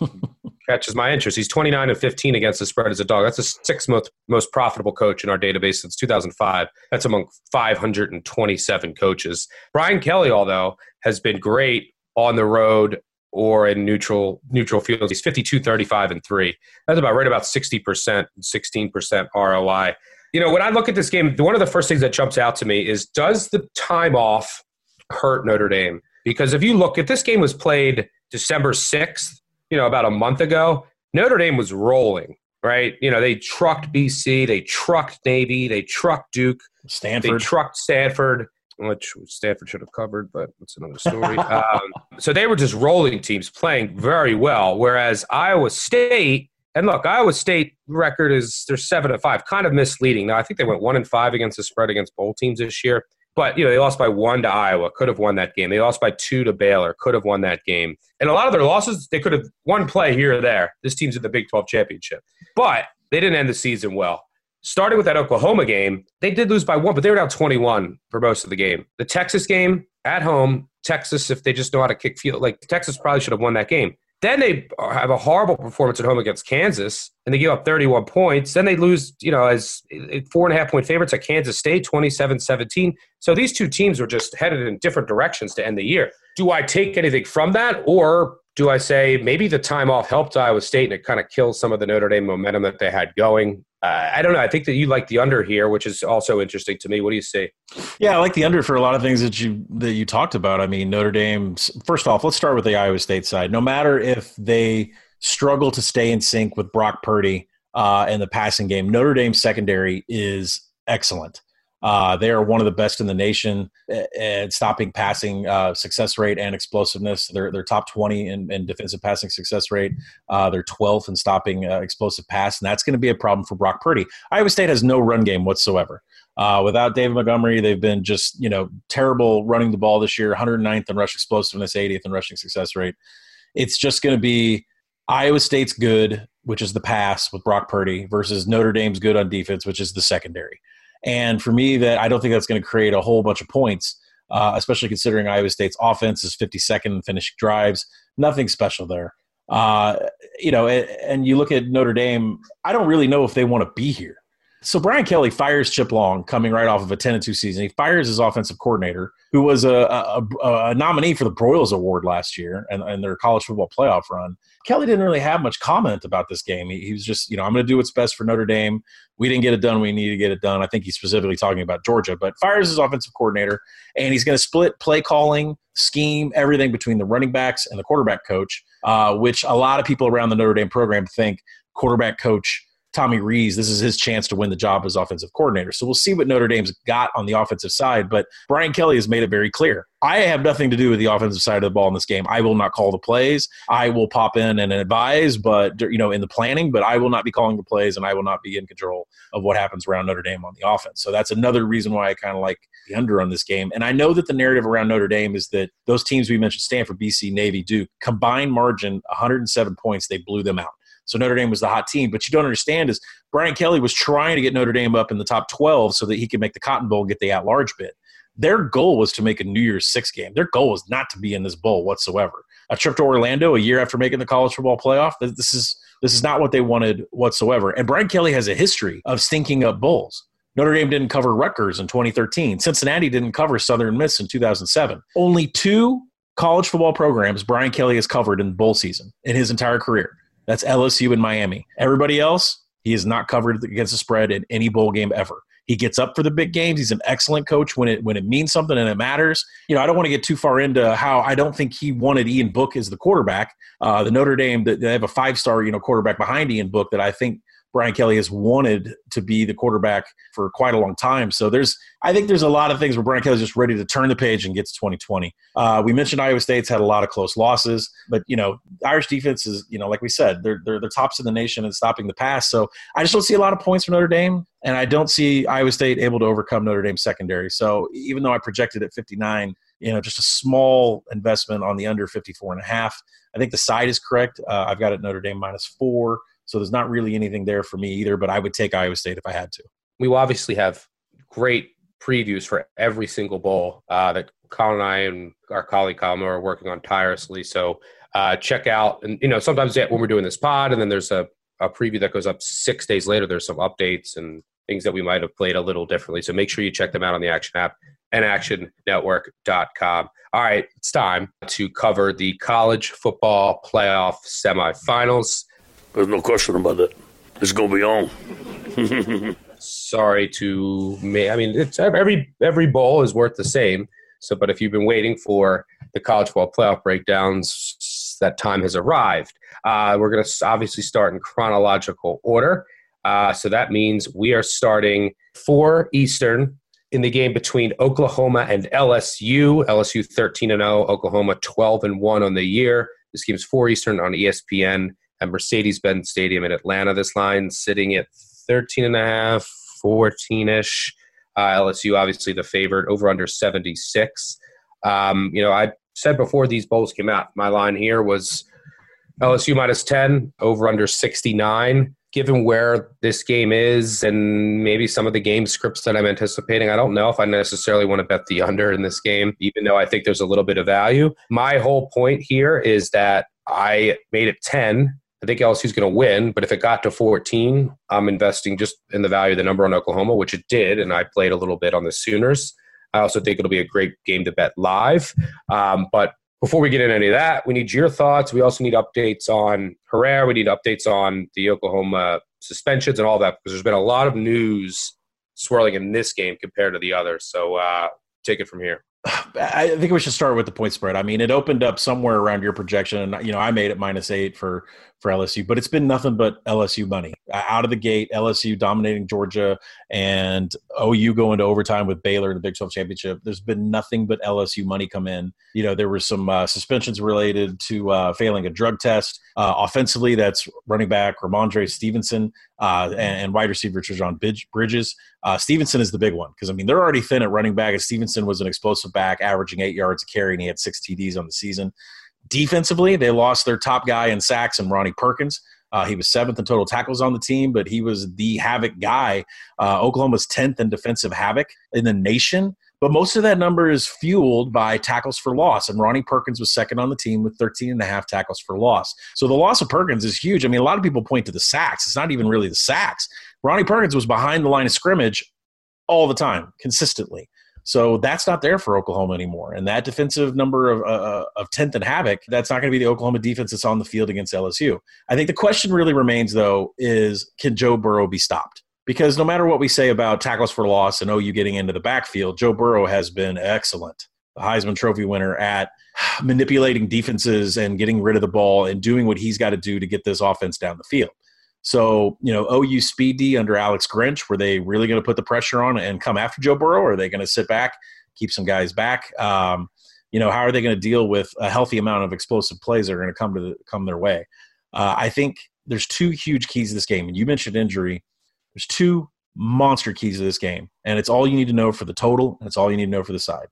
catches my interest. He's 29 and 15 against the spread as a dog. That's the sixth most, most profitable coach in our database since 2005. That's among 527 coaches. Brian Kelly, although, has been great on the road or in neutral neutral fields. He's 52, 35, and 3. That's about right about 60%, 16% ROI. You know, when I look at this game, one of the first things that jumps out to me is does the time off hurt Notre Dame? Because if you look, if this game was played December 6th, you know, about a month ago, Notre Dame was rolling, right? You know, they trucked BC, they trucked Navy, they trucked Duke, Stanford, they trucked Stanford, which Stanford should have covered, but that's another story. um, so they were just rolling teams playing very well, whereas Iowa State. And look, Iowa State record is they're seven and five, kind of misleading. Now I think they went one and five against the spread against bowl teams this year. But you know, they lost by one to Iowa, could have won that game. They lost by two to Baylor, could have won that game. And a lot of their losses, they could have one play here or there. This team's in the Big 12 championship. But they didn't end the season well. Starting with that Oklahoma game, they did lose by one, but they were down 21 for most of the game. The Texas game at home, Texas, if they just know how to kick field, like Texas probably should have won that game. Then they have a horrible performance at home against Kansas, and they give up 31 points. Then they lose, you know, as four and a half point favorites at Kansas State, 27 17. So these two teams are just headed in different directions to end the year. Do I take anything from that, or do I say maybe the time off helped Iowa State and it kind of kills some of the Notre Dame momentum that they had going? Uh, I don't know. I think that you like the under here, which is also interesting to me. What do you say? Yeah, I like the under for a lot of things that you that you talked about. I mean, Notre Dame. first off, let's start with the Iowa State side. No matter if they struggle to stay in sync with Brock Purdy uh, in the passing game, Notre Dame's secondary is excellent. Uh, they are one of the best in the nation at stopping passing uh, success rate and explosiveness. They're, they're top 20 in, in defensive passing success rate. Uh, they're 12th in stopping uh, explosive pass, and that's going to be a problem for Brock Purdy. Iowa State has no run game whatsoever. Uh, without David Montgomery, they've been just you know terrible running the ball this year. 109th in rush explosiveness, 80th in rushing success rate. It's just going to be Iowa State's good. which is the pass with Brock Purdy, versus Notre Dame's good on defense, which is the secondary. And for me, that I don't think that's going to create a whole bunch of points, uh, especially considering Iowa State's offense is 52nd in finishing drives. Nothing special there. Uh, you know, and, and you look at Notre Dame. I don't really know if they want to be here. So Brian Kelly fires Chip Long coming right off of a 10 and 2 season. He fires his offensive coordinator, who was a, a, a nominee for the Broyles Award last year and, and, their college football playoff run. Kelly didn't really have much comment about this game. He, he was just, you know, I'm going to do what's best for Notre Dame. We didn't get it done. We need to get it done. I think he's specifically talking about Georgia, but fires his offensive coordinator, and he's going to split play calling, scheme, everything between the running backs and the quarterback coach, uh, which a lot of people around the Notre Dame program think quarterback coach Tommy Rees, this is his chance to win the job as offensive coordinator. So we'll see what Notre Dame's got on the offensive side. But Brian Kelly has made it very clear. I have nothing to do with the offensive side of the ball in this game. I will not call the plays. I will pop in and advise, but you know, in the planning, but I will not be calling the plays and I will not be in control of what happens around Notre Dame on the offense. So that's another reason why I kind of like the under on this game. And I know that the narrative around Notre Dame is that those teams we mentioned, Stanford, BC, Navy, Duke, combined margin 107 points, they blew them out. So Notre Dame was the hot team. But you don't understand is Brian Kelly was trying to get Notre Dame up in the top 12 so that he could make the Cotton Bowl, and get the at large bid. Their goal was to make a New Year's Six game. Their goal was not to be in this bowl whatsoever. A trip to Orlando a year after making the college football playoff. This is this is not what they wanted whatsoever. And Brian Kelly has a history of stinking up bowls. Notre Dame didn't cover Rutgers in 2013. Cincinnati didn't cover Southern Miss in 2007. Only two college football programs Brian Kelly has covered in the bowl season in his entire career. That's LSU and Miami. Everybody else, he is not covered against the spread in any bowl game ever. He gets up for the big games. He's an excellent coach when it when it means something and it matters. You know, I don't want to get too far into how I don't think he wanted Ian Book as the quarterback. Uh, the Notre Dame, that they have a five star you know quarterback behind Ian Book that I think Brian Kelly has wanted to be the quarterback for quite a long time. So there's, I think there's a lot of things where Brian Kelly's just ready to turn the page and get to 2020. Uh, we mentioned Iowa State's had a lot of close losses, but you know, Irish defense is, you know, like we said, they're they're the tops in the nation in stopping the pass. So I just don't see a lot of points for Notre Dame, and I don't see Iowa State able to overcome Notre Dame's secondary. So even though I projected at 59, you know, just a small investment on the under 54 and a half. I think the side is correct. Uh, I've got it Notre Dame minus four. So there's not really anything there for me either, but I would take Iowa State if I had to. We will obviously have great previews for every single bowl uh, that Collin and I and our colleague Colin are working on tirelessly. So uh, check out, and you know, sometimes when we're doing this pod, and then there's a, a preview that goes up six days later. There's some updates and things that we might have played a little differently. So make sure you check them out on the Action app and actionnetwork.com. All right, it's time to cover the college football playoff semifinals. There's no question about that. It's gonna be on. Sorry to me. I mean, it's every every bowl is worth the same. So, but if you've been waiting for the college football playoff breakdowns, that time has arrived. Uh, we're going to obviously start in chronological order. Uh, so that means we are starting four Eastern in the game between Oklahoma and LSU. LSU 13 and 0, Oklahoma 12 and 1 on the year. This game is four Eastern on ESPN at Mercedes Benz Stadium in Atlanta. This line sitting at 13 and a half, 14 ish. Uh, LSU, obviously, the favorite, over under 76. Um, you know, I said before these bowls came out, my line here was LSU minus 10, over under 69. Given where this game is and maybe some of the game scripts that I'm anticipating, I don't know if I necessarily want to bet the under in this game, even though I think there's a little bit of value. My whole point here is that I made it 10 I think LSU's going to win, but if it got to 14, I'm investing just in the value of the number on Oklahoma, which it did, and I played a little bit on the Sooners. I also think it'll be a great game to bet live. Um, but before we get into any of that, we need your thoughts. We also need updates on Herrera. We need updates on the Oklahoma suspensions and all that because there's been a lot of news swirling in this game compared to the other. So uh, take it from here. I think we should start with the point spread. I mean, it opened up somewhere around your projection, and you know, I made it minus eight for for LSU, but it's been nothing but LSU money out of the gate. LSU dominating Georgia and OU going to overtime with Baylor in the Big 12 championship. There's been nothing but LSU money come in. You know, there were some uh, suspensions related to uh, failing a drug test. Uh, offensively, that's running back Rhamondre Stevenson uh, and, and, wide receiver Trejan Bridges. Uh, Stevenson is the big one because I mean they're already thin at running back. And Stevenson was an explosive back, averaging eight yards a carry, and he had six TDs on the season. Defensively, they lost their top guy in sacks and Ronnie Perkins. Uh, he was seventh in total tackles on the team, but he was the havoc guy. Uh, Oklahoma's 10th in defensive havoc in the nation. But most of that number is fueled by tackles for loss. And Ronnie Perkins was second on the team with 13 and a half tackles for loss. So the loss of Perkins is huge. I mean, a lot of people point to the sacks. It's not even really the sacks. Ronnie Perkins was behind the line of scrimmage all the time, consistently. So that's not there for Oklahoma anymore. And that defensive number of, uh, of 10th and havoc, that's not going to be the Oklahoma defense that's on the field against LSU. I think the question really remains, though, is can Joe Burrow be stopped? Because no matter what we say about tackles for loss and OU getting into the backfield, Joe Burrow has been excellent. The Heisman Trophy winner at manipulating defenses and getting rid of the ball and doing what he's got to do to get this offense down the field. So, you know, OU speed D under Alex Grinch, were they really going to put the pressure on and come after Joe Burrow? Or are they going to sit back, keep some guys back? Um, you know, how are they going to deal with a healthy amount of explosive plays that are going to come to the, come their way? Uh, I think there's two huge keys to this game, and you mentioned injury. There's two monster keys to this game, and it's all you need to know for the total, and it's all you need to know for the side.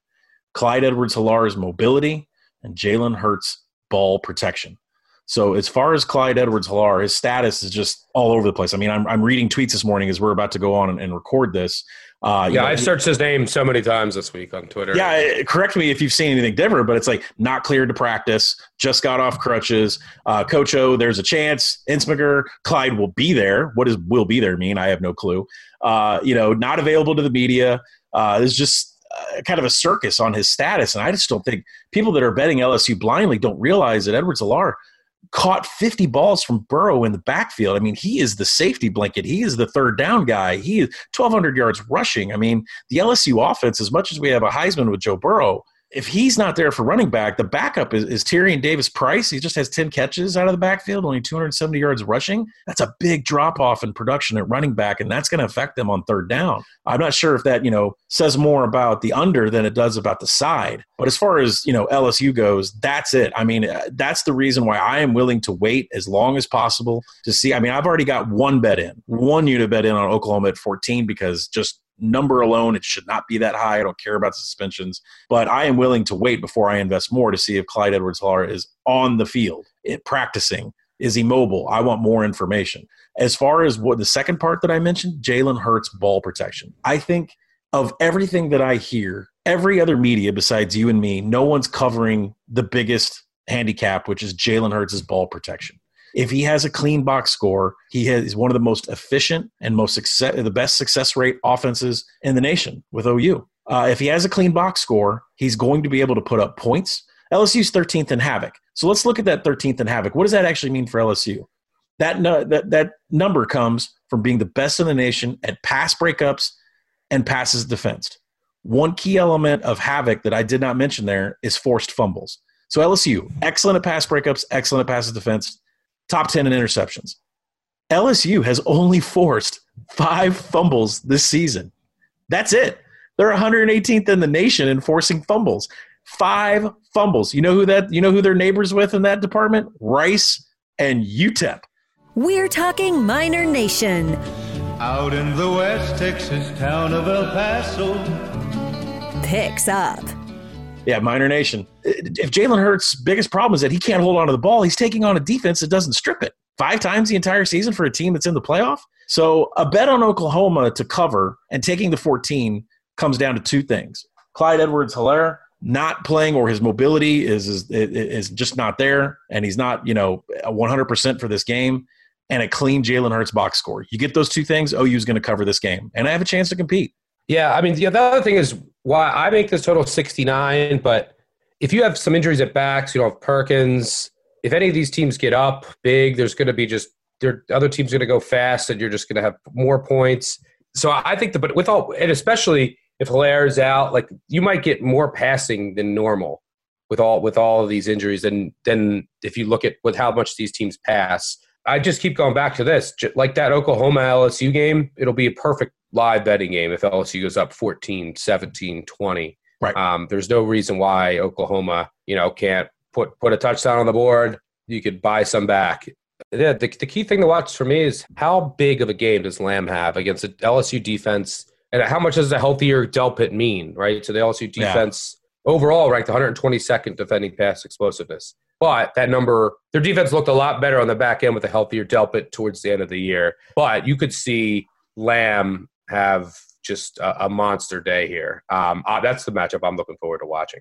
Clyde Edwards-Helaire's mobility and Jalen Hurts' ball protection. So as far as Clyde Edwards-Helaire, his status is just all over the place. I mean, I'm, I'm reading tweets this morning as we're about to go on and, and record this. Uh, yeah, know, I've searched his name so many times this week on Twitter. Yeah, correct me if you've seen anything different, but it's like not cleared to practice, just got off crutches. Uh, Coach O, there's a chance. Ensminger, Clyde will be there. What does will be there mean? I have no clue. Uh, you know, not available to the media. Uh, there's just uh, kind of a circus on his status, and I just don't think people that are betting LSU blindly don't realize that Edwards-Helaire – caught 50 balls from Burrow in the backfield. I mean, he is the safety blanket. He is the third down guy. He is 1,200 yards rushing. I mean, the LSU offense, as much as we have a Heisman with Joe Burrow, if he's not there for running back, the backup is, is Tyrion Davis Price. He just has 10 catches out of the backfield, only 270 yards rushing. That's a big drop off in production at running back, and that's going to affect them on third down. I'm not sure if that, you know, says more about the under than it does about the side. But as far as, you know, LSU goes, that's it. I mean, uh, that's the reason why I am willing to wait as long as possible to see. I mean, I've already got one bet in, one unit bet in on Oklahoma at 14 because just number alone, it should not be that high. I don't care about suspensions, but I am willing to wait before I invest more to see if Clyde Edwards-Helaire is on the field, practicing. Is he mobile? I want more information. As far as what the second part that I mentioned, Jalen Hurts ball protection. I think of everything that I hear, every other media besides you and me, no one's covering the biggest handicap, which is Jalen Hurts' ball protection. If he has a clean box score, he is one of the most efficient and most success, the best success rate offenses in the nation with OU. Uh, if he has a clean box score, he's going to be able to put up points. LSU's 13th in Havoc. So let's look at that 13th in Havoc. What does that actually mean for LSU? That, that, that number comes from being the best in the nation at pass breakups and passes defensed. One key element of Havoc that I did not mention there is forced fumbles. So LSU, excellent at pass breakups, excellent at passes defense, top 10 in interceptions. LSU has only forced five fumbles this season. That's it. They're 118th in the nation in forcing fumbles. Five fumbles. You know who that you know who they're neighbors with in that department? Rice and UTEP. We're talking Miner Nation. Out in the West Texas town of El Paso. Picks up. Yeah, Miner Nation. If Jalen Hurts' biggest problem is that he can't hold on to the ball, he's taking on a defense that doesn't strip it five times the entire season for a team that's in the playoff. So a bet on Oklahoma to cover and taking the 14 comes down to two things. Clyde Edwards-Helaire not playing or his mobility is, is is just not there and he's not, you know, 100% for this game and a clean Jalen Hurts box score. You get those two things, OU's going to cover this game and I have a chance to compete. Yeah, I mean, the other thing is why I make this total 69, but if you have some injuries at backs, you don't have Perkins. If any of these teams get up big, there's going to be just there other teams going to go fast, and you're just going to have more points. So I think the but with all and especially if is out, like you might get more passing than normal with all with all of these injuries and then if you look at with how much these teams pass. I just keep going back to this, like that Oklahoma LSU game. It'll be a perfect live betting game if LSU goes up 14, 17, 20. Right. Um, there's no reason why Oklahoma, you know, can't put put a touchdown on the board. You could buy some back. Yeah, the, the key thing to watch for me is how big of a game does Lamb have against the LSU defense, and how much does a healthier Delpit mean, right? So the LSU defense yeah. overall ranked 122nd defending pass explosiveness. But that number, their defense looked a lot better on the back end with a healthier Delpit towards the end of the year. But you could see Lamb have just a, a monster day here. Um, uh, that's the matchup I'm looking forward to watching.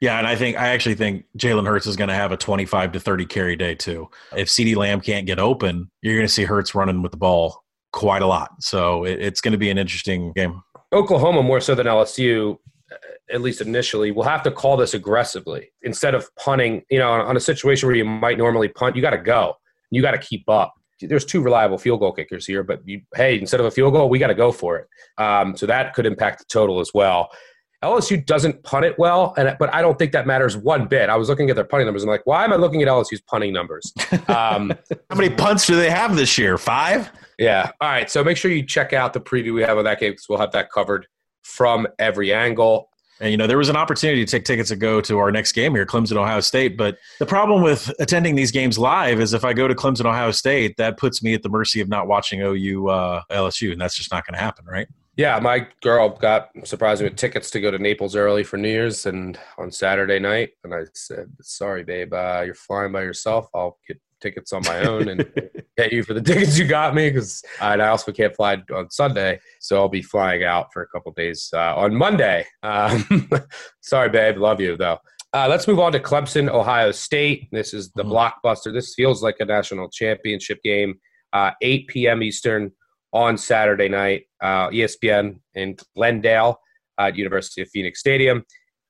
Yeah, and I think I actually think Jalen Hurts is going to have a 25 to 30 carry day too. If CeeDee Lamb can't get open, you're going to see Hurts running with the ball quite a lot. So it, it's going to be an interesting game. Oklahoma more so than LSU, at least initially, will have to call this aggressively instead of punting. You know, on a situation where you might normally punt, you got to go. You got to keep up. There's two reliable field goal kickers here, but you, hey, instead of a field goal, we got to go for it. Um, so that could impact the total as well. LSU doesn't punt it well, and but I don't think that matters one bit. I was looking at their punting numbers. I'm like, why am I looking at LSU's punting numbers? Um, How many punts do they have this year? Five. Yeah. All right. So make sure you check out the preview we have of that game because we'll have that covered from every angle. And you know, there was an opportunity to take tickets to go to our next game here, Clemson, Ohio State. But the problem with attending these games live is if I go to Clemson, Ohio State, that puts me at the mercy of not watching OU uh, LSU, and that's just not going to happen, right? Yeah, my girl got surprised with tickets to go to Naples early for New Year's and on Saturday night, and I said, "Sorry, babe, uh, you're flying by yourself. I'll get tickets on my own and pay you for the tickets you got me because I also can't fly on Sunday, so I'll be flying out for a couple days uh, on Monday. Um, sorry, babe, love you though. Uh, let's move on to Clemson, Ohio State. This is the mm-hmm. blockbuster. This feels like a national championship game. Uh, 8 p.m. Eastern on Saturday night. Uh, ESPN in Glendale at University of Phoenix Stadium.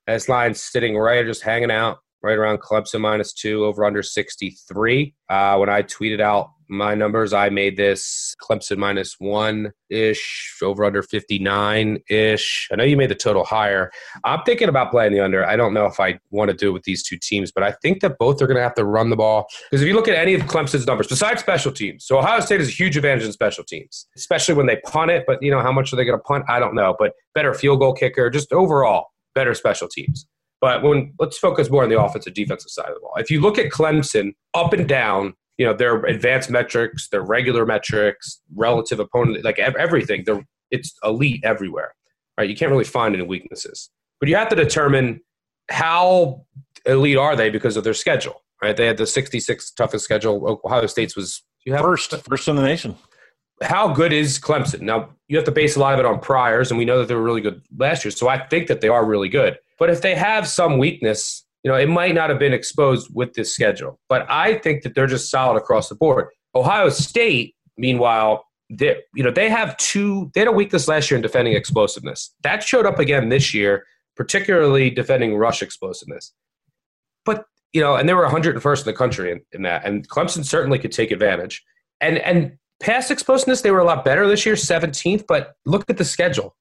This line's sitting right, just hanging out right around Clemson minus two, over under 63. Uh, when I tweeted out my numbers, I made this Clemson minus one ish, over under 59 ish. I know you made the total higher. I'm thinking about playing the under. I don't know if I want to do it with these two teams, but I think that both are going to have to run the ball. Because if you look at any of Clemson's numbers, besides special teams, so Ohio State has a huge advantage in special teams, especially when they punt it. But, you know, how much are they going to punt? I don't know. But better field goal kicker, just overall, better special teams. But when let's focus more on the offensive defensive side of the ball. If you look at Clemson up and down, you know their advanced metrics, their regular metrics, relative opponent, like everything, they're it's elite everywhere. Right? You can't really find any weaknesses, but you have to determine how elite are they because of their schedule. Right? They had the 66 toughest schedule. Ohio State's was you have first, first in the nation. How good is Clemson? Now you have to base a lot of it on priors, and we know that they were really good last year. So I think that they are really good. But if they have some weakness, you know, it might not have been exposed with this schedule. But I think that they're just solid across the board. Ohio State, meanwhile, they you know they have two. They had a weakness last year in defending explosiveness. That showed up again this year, particularly defending rush explosiveness. But you know, and they were 101st in the country in, in that. And Clemson certainly could take advantage. And and pass explosiveness, they were a lot better this year, 17th. But look at the schedule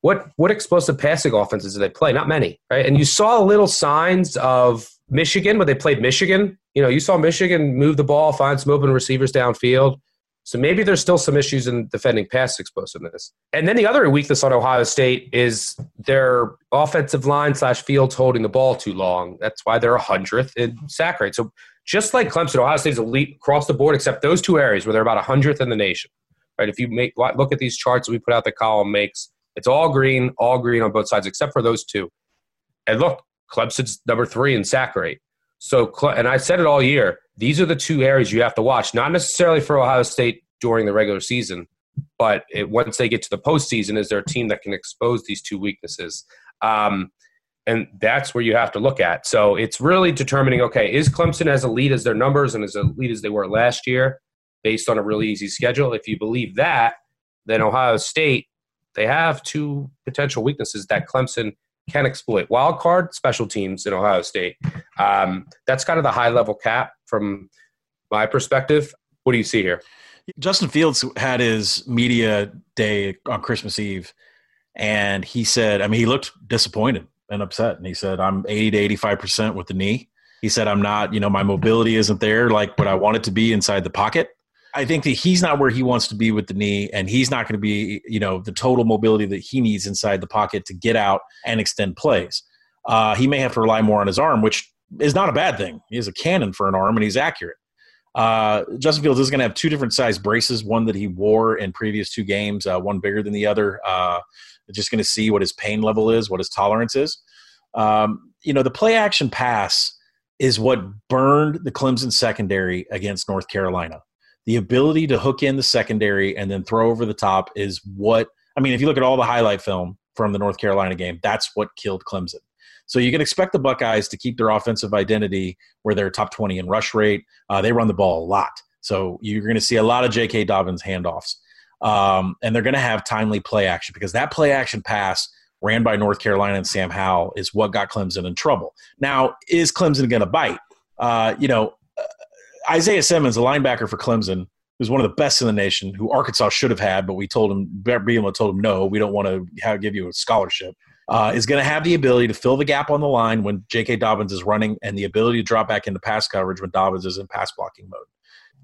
what what explosive passing offenses do they play? Not many, right? And you saw little signs of Michigan when they played Michigan. You know, you saw Michigan move the ball, find some open receivers downfield. So maybe there's still some issues in defending pass explosiveness. And then the other weakness on Ohio State is their offensive line slash Fields holding the ball too long. That's why they're a hundredth in sack rate. So just like Clemson, Ohio State's elite across the board, except those two areas where they're about a hundredth in the nation. Right? If you make look at these charts we put out, the column makes it's all green, all green on both sides, except for those two. And look, Clemson's number three in sack rate. So, and I said it all year. These are the two areas you have to watch, not necessarily for Ohio State during the regular season, but it, once they get to the postseason, is there a team that can expose these two weaknesses? Um, and that's where you have to look at. So it's really determining okay, is Clemson as elite as their numbers and as elite as they were last year based on a really easy schedule? If you believe that, then Ohio State they have two potential weaknesses that Clemson can exploit. Wild card special teams in Ohio State. Um, that's kind of the high level cap from my perspective. What do you see here? Justin Fields had his media day on Christmas Eve, and he said, I mean, he looked disappointed and upset. And he said, I'm 80 to 85% with the knee. He said, I'm not, you know, my mobility isn't there like what I want it to be inside the pocket. I think that he's not where he wants to be with the knee, and he's not going to be, you know, the total mobility that he needs inside the pocket to get out and extend plays. Uh, he may have to rely more on his arm, which is not a bad thing. He has a cannon for an arm, and he's accurate. Uh, Justin Fields is going to have two different size braces, one that he wore in previous two games, uh, one bigger than the other. Uh, just going to see what his pain level is, what his tolerance is. Um, you know, the play action pass is what burned the Clemson secondary against North Carolina. The ability to hook in the secondary and then throw over the top is what I mean. If you look at all the highlight film from the North Carolina game, that's what killed Clemson. So you can expect the Buckeyes to keep their offensive identity where they're top 20 in rush rate. Uh, they run the ball a lot. So you're going to see a lot of J.K. Dobbins handoffs. Um, and they're going to have timely play action because that play action pass ran by North Carolina and Sam Howell is what got Clemson in trouble. Now, is Clemson going to bite? Uh, you know, uh, Isaiah Simmons, a linebacker for Clemson, who's one of the best in the nation, who Arkansas should have had, but we told him, Bielema told him, no, we don't want to give you a scholarship. Uh, is going to have the ability to fill the gap on the line when J.K. Dobbins is running, and the ability to drop back into pass coverage when Dobbins is in pass blocking mode.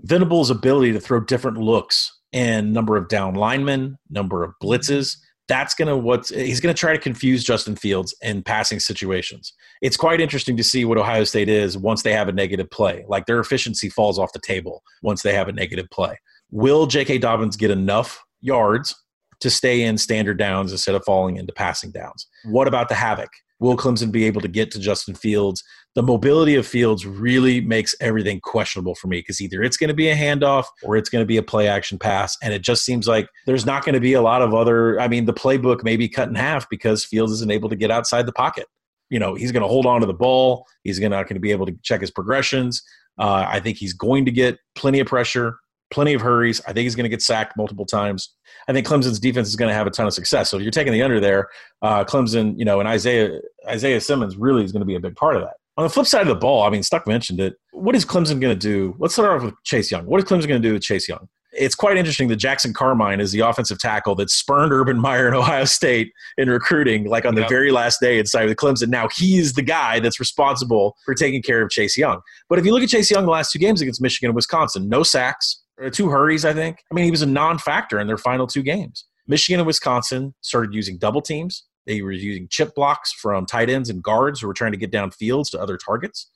Venable's ability to throw different looks and number of down linemen, number of blitzes, that's going to what he's going to try to confuse Justin Fields in passing situations. It's quite interesting to see what Ohio State is once they have a negative play. Like their efficiency falls off the table once they have a negative play. Will J.K. Dobbins get enough yards to stay in standard downs instead of falling into passing downs? What about the havoc? Will Clemson be able to get to Justin Fields? The mobility of Fields really makes everything questionable for me because either it's going to be a handoff or it's going to be a play action pass. And it just seems like there's not going to be a lot of other. I mean, the playbook may be cut in half because Fields isn't able to get outside the pocket. You know, he's going to hold on to the ball. He's not going to be able to check his progressions. Uh, I think he's going to get plenty of pressure, plenty of hurries. I think he's going to get sacked multiple times. I think Clemson's defense is going to have a ton of success. So if you're taking the under there, uh, Clemson, you know, and Isaiah Isaiah Simmons really is going to be a big part of that. On the flip side of the ball, I mean, Stuck mentioned it. What is Clemson going to do? Let's start off with Chase Young. What is Clemson going to do with Chase Young? It's quite interesting that Jackson Carman is the offensive tackle that spurned Urban Meyer in Ohio State in recruiting, like on the yep. very last day inside of Clemson. Now he's the guy that's responsible for taking care of Chase Young. But if you look at Chase Young the last two games against Michigan and Wisconsin, no sacks, two hurries, I think. I mean, he was a non factor in their final two games. Michigan and Wisconsin started using double teams. They were using chip blocks from tight ends and guards who were trying to get down fields to other targets.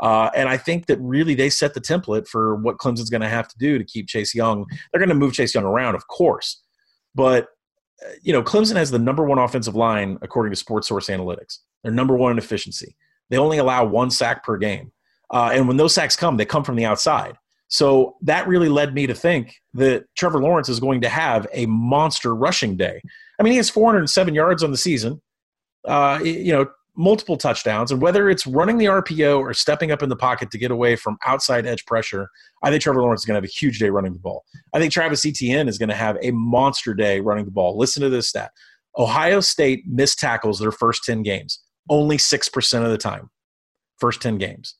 Uh, and I think that really they set the template for what Clemson's going to have to do to keep Chase Young. They're going to move Chase Young around, of course. But, uh, you know, Clemson has the number one offensive line according to SportSource Analytics. They're number one in efficiency. They only allow one sack per game. Uh, and when those sacks come, they come from the outside. So that really led me to think that Trevor Lawrence is going to have a monster rushing day. I mean, he has 407 yards on the season, uh, you know, multiple touchdowns. And whether it's running the RPO or stepping up in the pocket to get away from outside edge pressure, I think Trevor Lawrence is going to have a huge day running the ball. I think Travis Etienne is going to have a monster day running the ball. Listen to this stat Ohio State missed tackles their first 10 games, only 6% of the time. First 10 games.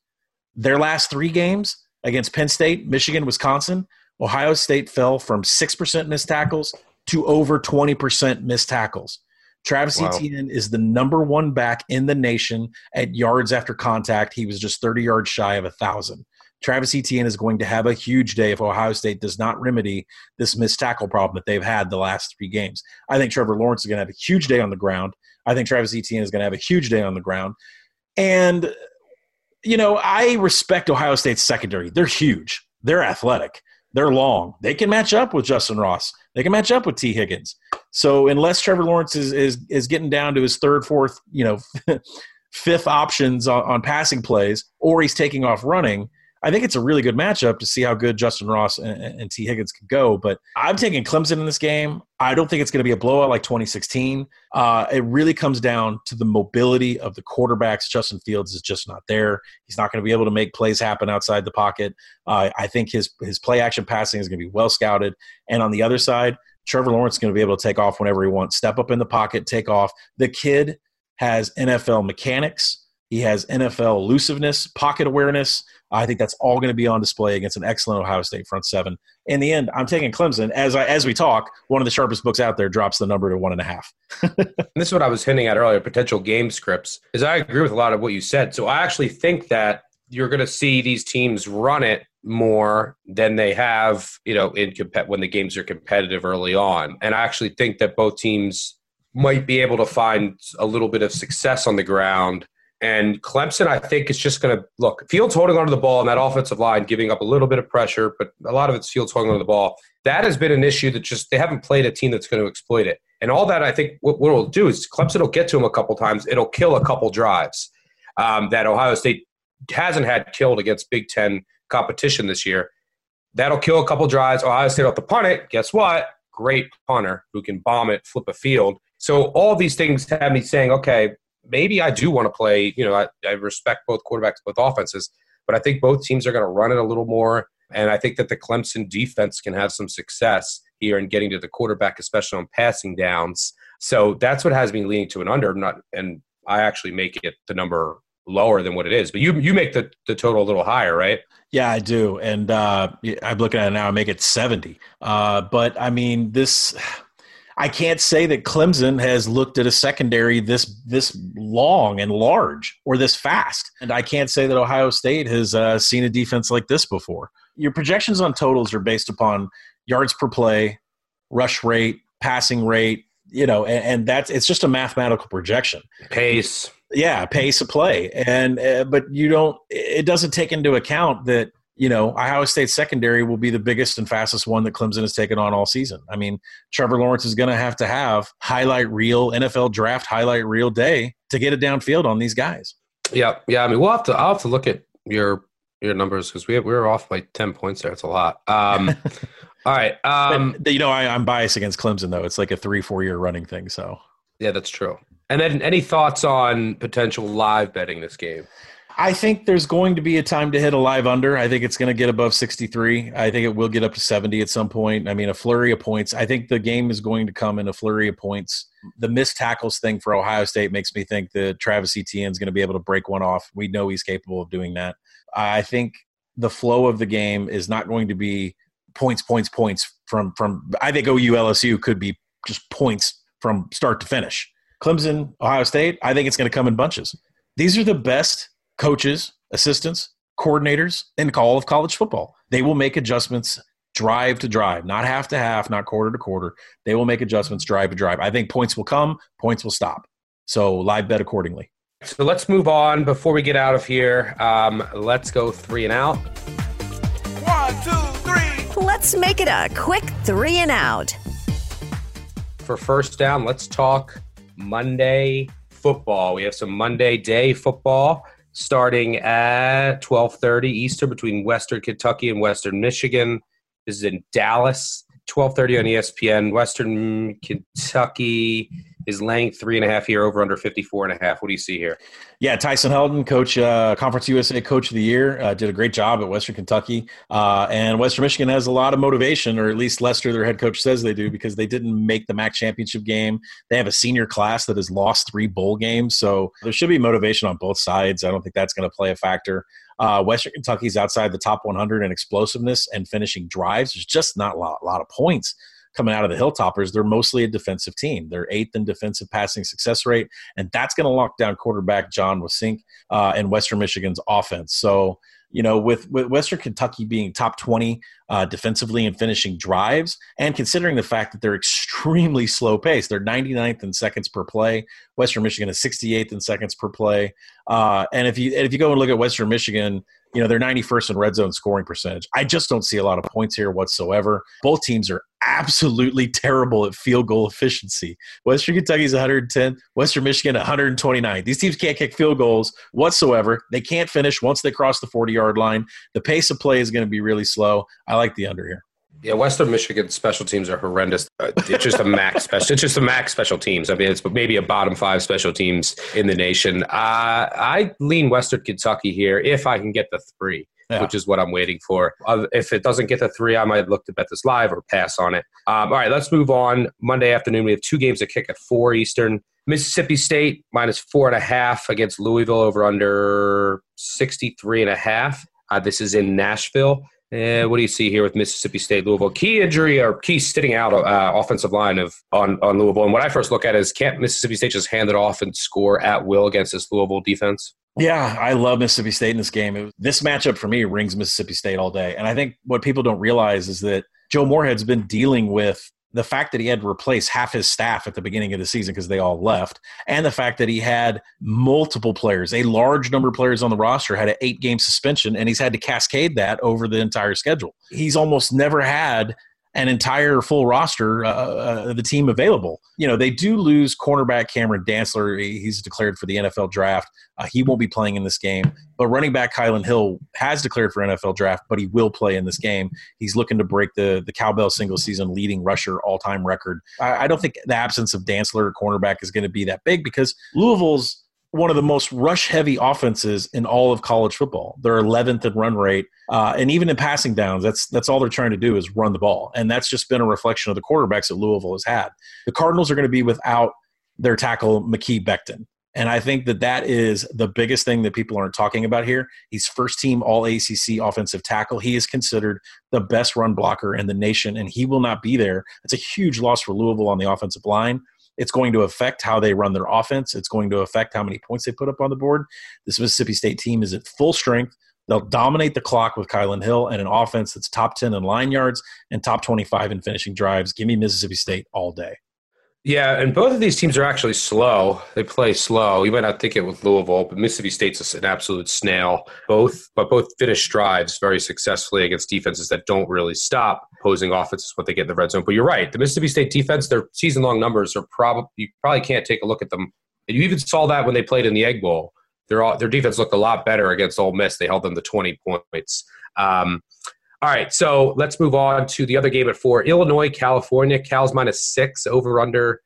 Their last three games, against Penn State, Michigan, Wisconsin, Ohio State fell from 6% missed tackles to over 20% missed tackles. Travis wow. Etienne is the number one back in the nation at yards after contact. He was just 30 yards shy of a 1,000. Travis Etienne is going to have a huge day if Ohio State does not remedy this missed tackle problem that they've had the last three games. I think Trevor Lawrence is going to have a huge day on the ground. I think Travis Etienne is going to have a huge day on the ground. And you know, I respect Ohio State's secondary. They're huge. They're athletic. They're long. They can match up with Justyn Ross. They can match up with Tee Higgins. So unless Trevor Lawrence is is is getting down to his third, fourth, you know, fifth options on, on passing plays, or he's taking off running, I think it's a really good matchup to see how good Justyn Ross and, and Tee Higgins can go. But I'm taking Clemson in this game. I don't think it's going to be a blowout like 2016. Uh, it really comes down to the mobility of the quarterbacks. Justin Fields is just not there. He's not going to be able to make plays happen outside the pocket. Uh, I think his his play action passing is going to be well scouted. And on the other side, Trevor Lawrence is going to be able to take off whenever he wants. Step up in the pocket, take off. The kid has NFL mechanics. He has NFL elusiveness, pocket awareness. I think that's all going to be on display against an excellent Ohio State front seven. In the end, I'm taking Clemson. As I, as we talk, one of the sharpest books out there drops the number to one and a half. this is what I was hinting at earlier: potential game scripts. Is I agree with a lot of what you said. So I actually think that you're going to see these teams run it more than they have, you know, in comp- when the games are competitive early on. And I actually think that both teams might be able to find a little bit of success on the ground and Clemson, I think, is just going to look. Fields holding onto the ball and that offensive line, giving up a little bit of pressure, but a lot of it's Fields holding onto the ball. That has been an issue that just they haven't played a team that's going to exploit it. And all that, I think, what, what it'll do is Clemson will get to him a couple times. It'll kill a couple drives um, that Ohio State hasn't had killed against Big Ten competition this year. That'll kill a couple drives. Ohio State off the punt it. Guess what? Great punter who can bomb it, flip a field. So all these things have me saying, okay, maybe I do want to play. You know, I, I respect both quarterbacks, both offenses, but I think both teams are going to run it a little more. And I think that the Clemson defense can have some success here in getting to the quarterback, especially on passing downs. So that's what has me leaning to an under. Not, and I actually make it the number lower than what it is. But you you make the, the total a little higher, right? Yeah, I do. And uh, I'm looking at it now. I make it 70. Uh, but I mean, this. I can't say that Clemson has looked at a secondary this this long and large or this fast, and I can't say that Ohio State has uh, seen a defense like this before. Your projections on totals are based upon yards per play, rush rate, passing rate, you know, and, and that's it's just a mathematical projection. Pace, yeah, pace of play, and uh, but you don't. It doesn't take into account that you know Ohio State secondary will be the biggest and fastest one that Clemson has taken on all season. I mean, Trevor Lawrence is going to have to have highlight reel NFL draft highlight reel day to get it downfield on these guys. Yeah, yeah. I mean, we'll have to. I'll have to look at your your numbers because we we were off by ten points there. It's a lot. Um, all right. Um, but, you know, I, I'm biased against Clemson though. It's like a three four year running thing. So yeah, that's true. And then any thoughts on potential live betting this game? I think there's going to be a time to hit a live under. I think it's going to get above 63. I think it will get up to 70 at some point. I mean, a flurry of points. I think the game is going to come in a flurry of points. The missed tackles thing for Ohio State makes me think that Travis Etienne is going to be able to break one off. We know he's capable of doing that. I think the flow of the game is not going to be points, points, points from from. I think OU LSU could be just points from start to finish. Clemson, Ohio State. I think it's going to come in bunches. These are the best coaches, assistants, coordinators in all of college football. They will make adjustments drive to drive, not half to half, not quarter to quarter. They will make adjustments drive to drive. I think points will come, points will stop. So live bet accordingly. So let's move on before we get out of here. Um, let's go three and out. One, two, three. Let's make it a quick three and out. For first down, let's talk Monday football. We have some Monday day football starting at 12:30 Eastern between Western Kentucky and Western Michigan. This is in Dallas. 12:30 on ESPN. Western Kentucky is laying three and a half here over under 54 and a half. What do you see here? Yeah, Tyson Helton, coach, uh, Conference USA Coach of the Year, uh, did a great job at Western Kentucky. Uh, and Western Michigan has a lot of motivation, or at least Lester, their head coach, says they do, because they didn't make the MAC championship game. They have a senior class that has lost three bowl games. So there should be motivation on both sides. I don't think that's going to play a factor. Uh, Western Kentucky's outside the top 100 in explosiveness and finishing drives. There's just not a lot, a lot of points coming out of the Hilltoppers, they're mostly a defensive team. They're eighth in defensive passing success rate, and that's going to lock down quarterback Jon Wassink uh, and Western Michigan's offense. So, you know, with, with Western Kentucky being top 20 uh, defensively and finishing drives, and considering the fact that they're extremely slow pace, they're 99th in seconds per play. Western Michigan is 68th in seconds per play. Uh, and if you if you go and look at Western Michigan, you know they're 91st in red zone scoring percentage. I just don't see a lot of points here whatsoever. Both teams are absolutely terrible at field goal efficiency. Western Kentucky's 110, Western Michigan 129. These teams can't kick field goals whatsoever. They can't finish once they cross the 40 yard line. The pace of play is going to be really slow. I like the under here. Yeah, Western Michigan special teams are horrendous. Uh, it's just a max special. It's just a max special teams. I mean, it's maybe a bottom five special teams in the nation. Uh, I lean Western Kentucky here if I can get the three yeah. which is what I'm waiting for. Uh, if it doesn't get the three, I might look to bet this live or pass on it. Um, all right, let's move on. Monday afternoon, we have two games to kick at four Eastern. Mississippi State minus four and a half against Louisville over under 63 and a half. Uh, this is in Nashville. Uh, what do you see here with Mississippi State, Louisville? Key injury or key sitting out uh, offensive line of on, on Louisville. And what I first look at is can't Mississippi State just hand it off and score at will against this Louisville defense? Yeah, I love Mississippi State in this game. Was, this matchup for me rings Mississippi State all day. And I think what people don't realize is that Joe Moorhead's been dealing with the fact that he had to replace half his staff at the beginning of the season because they all left, and the fact that he had multiple players, a large number of players on the roster, had an eight game suspension, and he's had to cascade that over the entire schedule. He's almost never had an entire full roster, uh, uh, the team available. You know, they do lose cornerback Cameron Dantzler. He's declared for the NFL draft. Uh, he won't be playing in this game. But running back Kylan Hill has declared for NFL draft, but he will play in this game. He's looking to break the the cowbell single season leading rusher all time record. I, I don't think the absence of Dantzler cornerback is going to be that big because Louisville's one of the most rush heavy offenses in all of college football. They're 11th in run rate, uh, and even in passing downs, that's that's all they're trying to do is run the ball, and that's just been a reflection of the quarterbacks that Louisville has had. The Cardinals are going to be without their tackle Mekhi Becton, and I think that that is the biggest thing that people aren't talking about here. He's first team All ACC offensive tackle. He is considered the best run blocker in the nation, and he will not be there. It's a huge loss for Louisville on the offensive line. It's going to affect how they run their offense. It's going to affect how many points they put up on the board. This Mississippi State team is at full strength. They'll dominate the clock with Kylan Hill and an offense that's top 10 in line yards and top 25 in finishing drives. Give me Mississippi State all day. Yeah, and both of these teams are actually slow. They play slow. You might not think it with Louisville, but Mississippi State's an absolute snail. Both, but both finish drives very successfully against defenses that don't really stop opposing offenses. What they get in the red zone. But you're right. The Mississippi State defense, their season-long numbers are probably you probably can't take a look at them. And you even saw that when they played in the Egg Bowl. Their their defense looked a lot better against Ole Miss. They held them to 20 points. Um, all right, so let's move on to the other game at four. Illinois, California. Cal's minus six, over under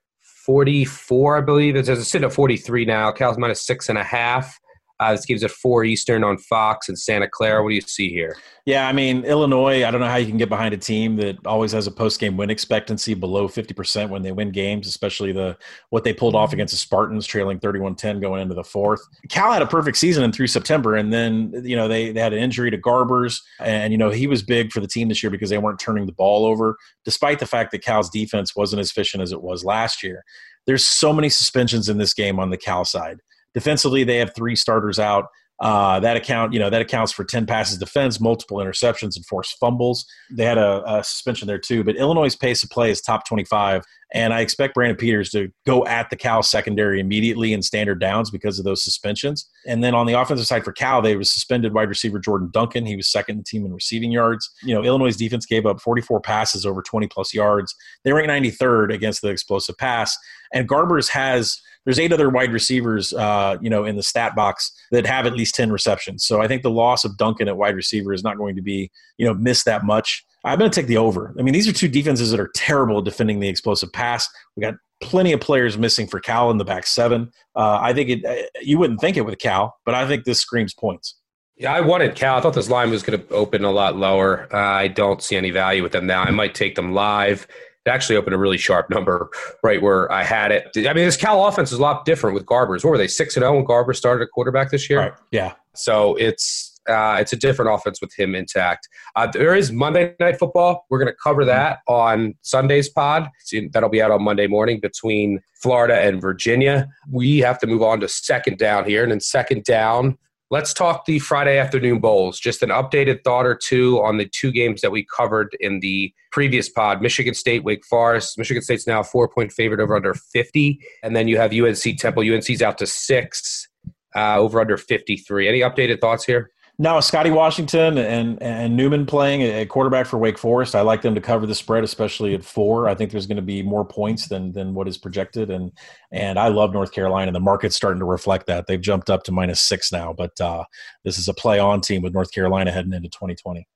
44, I believe. It's, it's sitting at 43 now. Cal's minus six and a half. Uh, this game's at four Eastern on Fox and Santa Clara. What do you see here? Yeah, I mean Illinois. I don't know how you can get behind a team that always has a post game win expectancy below fifty percent when they win games, especially the what they pulled off against the Spartans, trailing 31-10 going into the fourth. Cal had a perfect season and through September, and then you know they, they had an injury to Garbers, and you know he was big for the team this year because they weren't turning the ball over, despite the fact that Cal's defense wasn't as efficient as it was last year. There's so many suspensions in this game on the Cal side. Defensively, they have three starters out. Uh, that account, you know, that accounts for 10 passes defense, multiple interceptions, and forced fumbles. They had a, a, suspension there too. But Illinois' pace of play is top 25, and I expect Brandon Peters to go at the Cal secondary immediately in standard downs because of those suspensions. And then on the offensive side for Cal, they was suspended wide receiver Jordan Duncan. He was second team in receiving yards. You know, Illinois' defense gave up 44 passes over 20 plus yards. They ranked 93rd against the explosive pass. And Garbers has there's eight other wide receivers, uh, you know, in the stat box that have at least 10 receptions. So I think the loss of Duncan at wide receiver is not going to be, you know, missed that much. I'm going to take the over. I mean, these are two defenses that are terrible defending the explosive pass. We got plenty of players missing for Cal in the back seven. Uh, I think it. Uh, you wouldn't think it with Cal, but I think this screams points. Yeah, I wanted Cal. I thought this line was going to open a lot lower. Uh, I don't see any value with them now. I might take them live actually opened a really sharp number right where I had it. I mean, this Cal offense is a lot different with Garbers. What were they six and zero when Garber started at quarterback this year? Right. Yeah. So it's uh, it's a different offense with him intact. Uh, there is Monday Night Football. We're going to cover that on Sunday's pod. That'll be out on Monday morning between Florida and Virginia. We have to move on to second down here, and then second down Let's talk the Friday afternoon bowls. Just an updated thought or two on the two games that we covered in the previous pod Michigan State, Wake Forest. Michigan State's now four point favorite over under 50. And then you have UNC Temple. UNC's out to six, uh, over under 53. Any updated thoughts here? No, Scotty Washington and and Newman playing a quarterback for Wake Forest. I like them to cover the spread, especially at four. I think there's going to be more points than than what is projected, and and I love North Carolina. and The market's starting to reflect that. They've jumped up to minus six now, but uh, this is a play on team with North Carolina heading into 2020.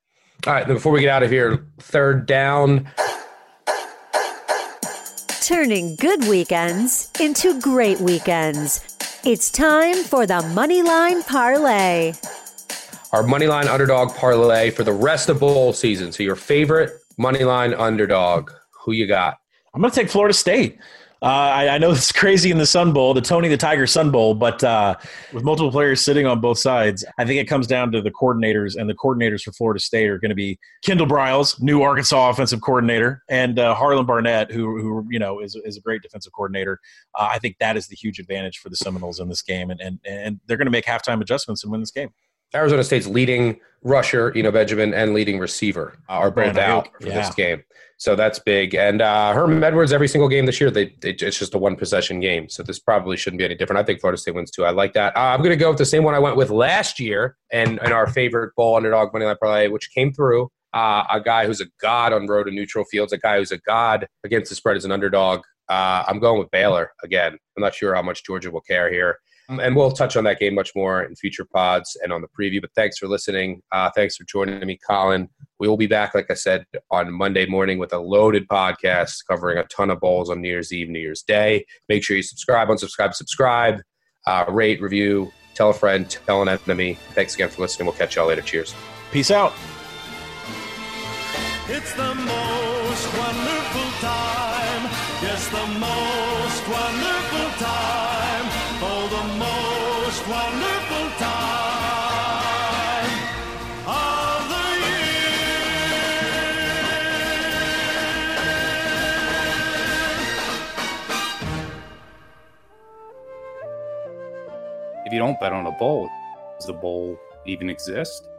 All right, before we get out of here, third down. Turning good weekends into great weekends. It's time for the Moneyline Parlay our moneyline underdog parlay for the rest of bowl season. So your favorite moneyline underdog, who you got? I'm going to take Florida State. Uh, I, I, know it's crazy in the Sun Bowl, the Tony the Tiger Sun Bowl, but uh, with multiple players sitting on both sides, I think it comes down to the coordinators, and the coordinators for Florida State are going to be Kendall Briles, new Arkansas offensive coordinator, and uh, Harlon Barnett, who, who you know is, is a great defensive coordinator. Uh, I think that is the huge advantage for the Seminoles in this game, and and, and they're going to make halftime adjustments and win this game. Arizona State's leading rusher, you know, Benjamin, and leading receiver are both out for yeah. this game. So that's big. And uh, Herman Edwards, every single game this year, they, they, it's just a one possession game. So this probably shouldn't be any different. I think Florida State wins too. I like that. Uh, I'm going to go with the same one I went with last year and, and our favorite bowl underdog money line parlay, which came through. uh, a guy who's a god on road and neutral fields, a guy who's a god against the spread as an underdog. Uh, I'm going with Baylor again. I'm not sure how much Georgia will care here. And we'll touch on that game much more in future pods and on the preview. But thanks for listening. Uh, thanks for joining me, Collin. We will be back, like I said, on Monday morning with a loaded podcast covering a ton of bowls on New Year's Eve, New Year's Day. Make sure you subscribe, unsubscribe, subscribe, uh, rate, review, tell a friend, tell an enemy. Thanks again for listening. We'll catch y'all later. Cheers. Peace out. It's the most If you don't bet on a bowl, does the bowl even exist?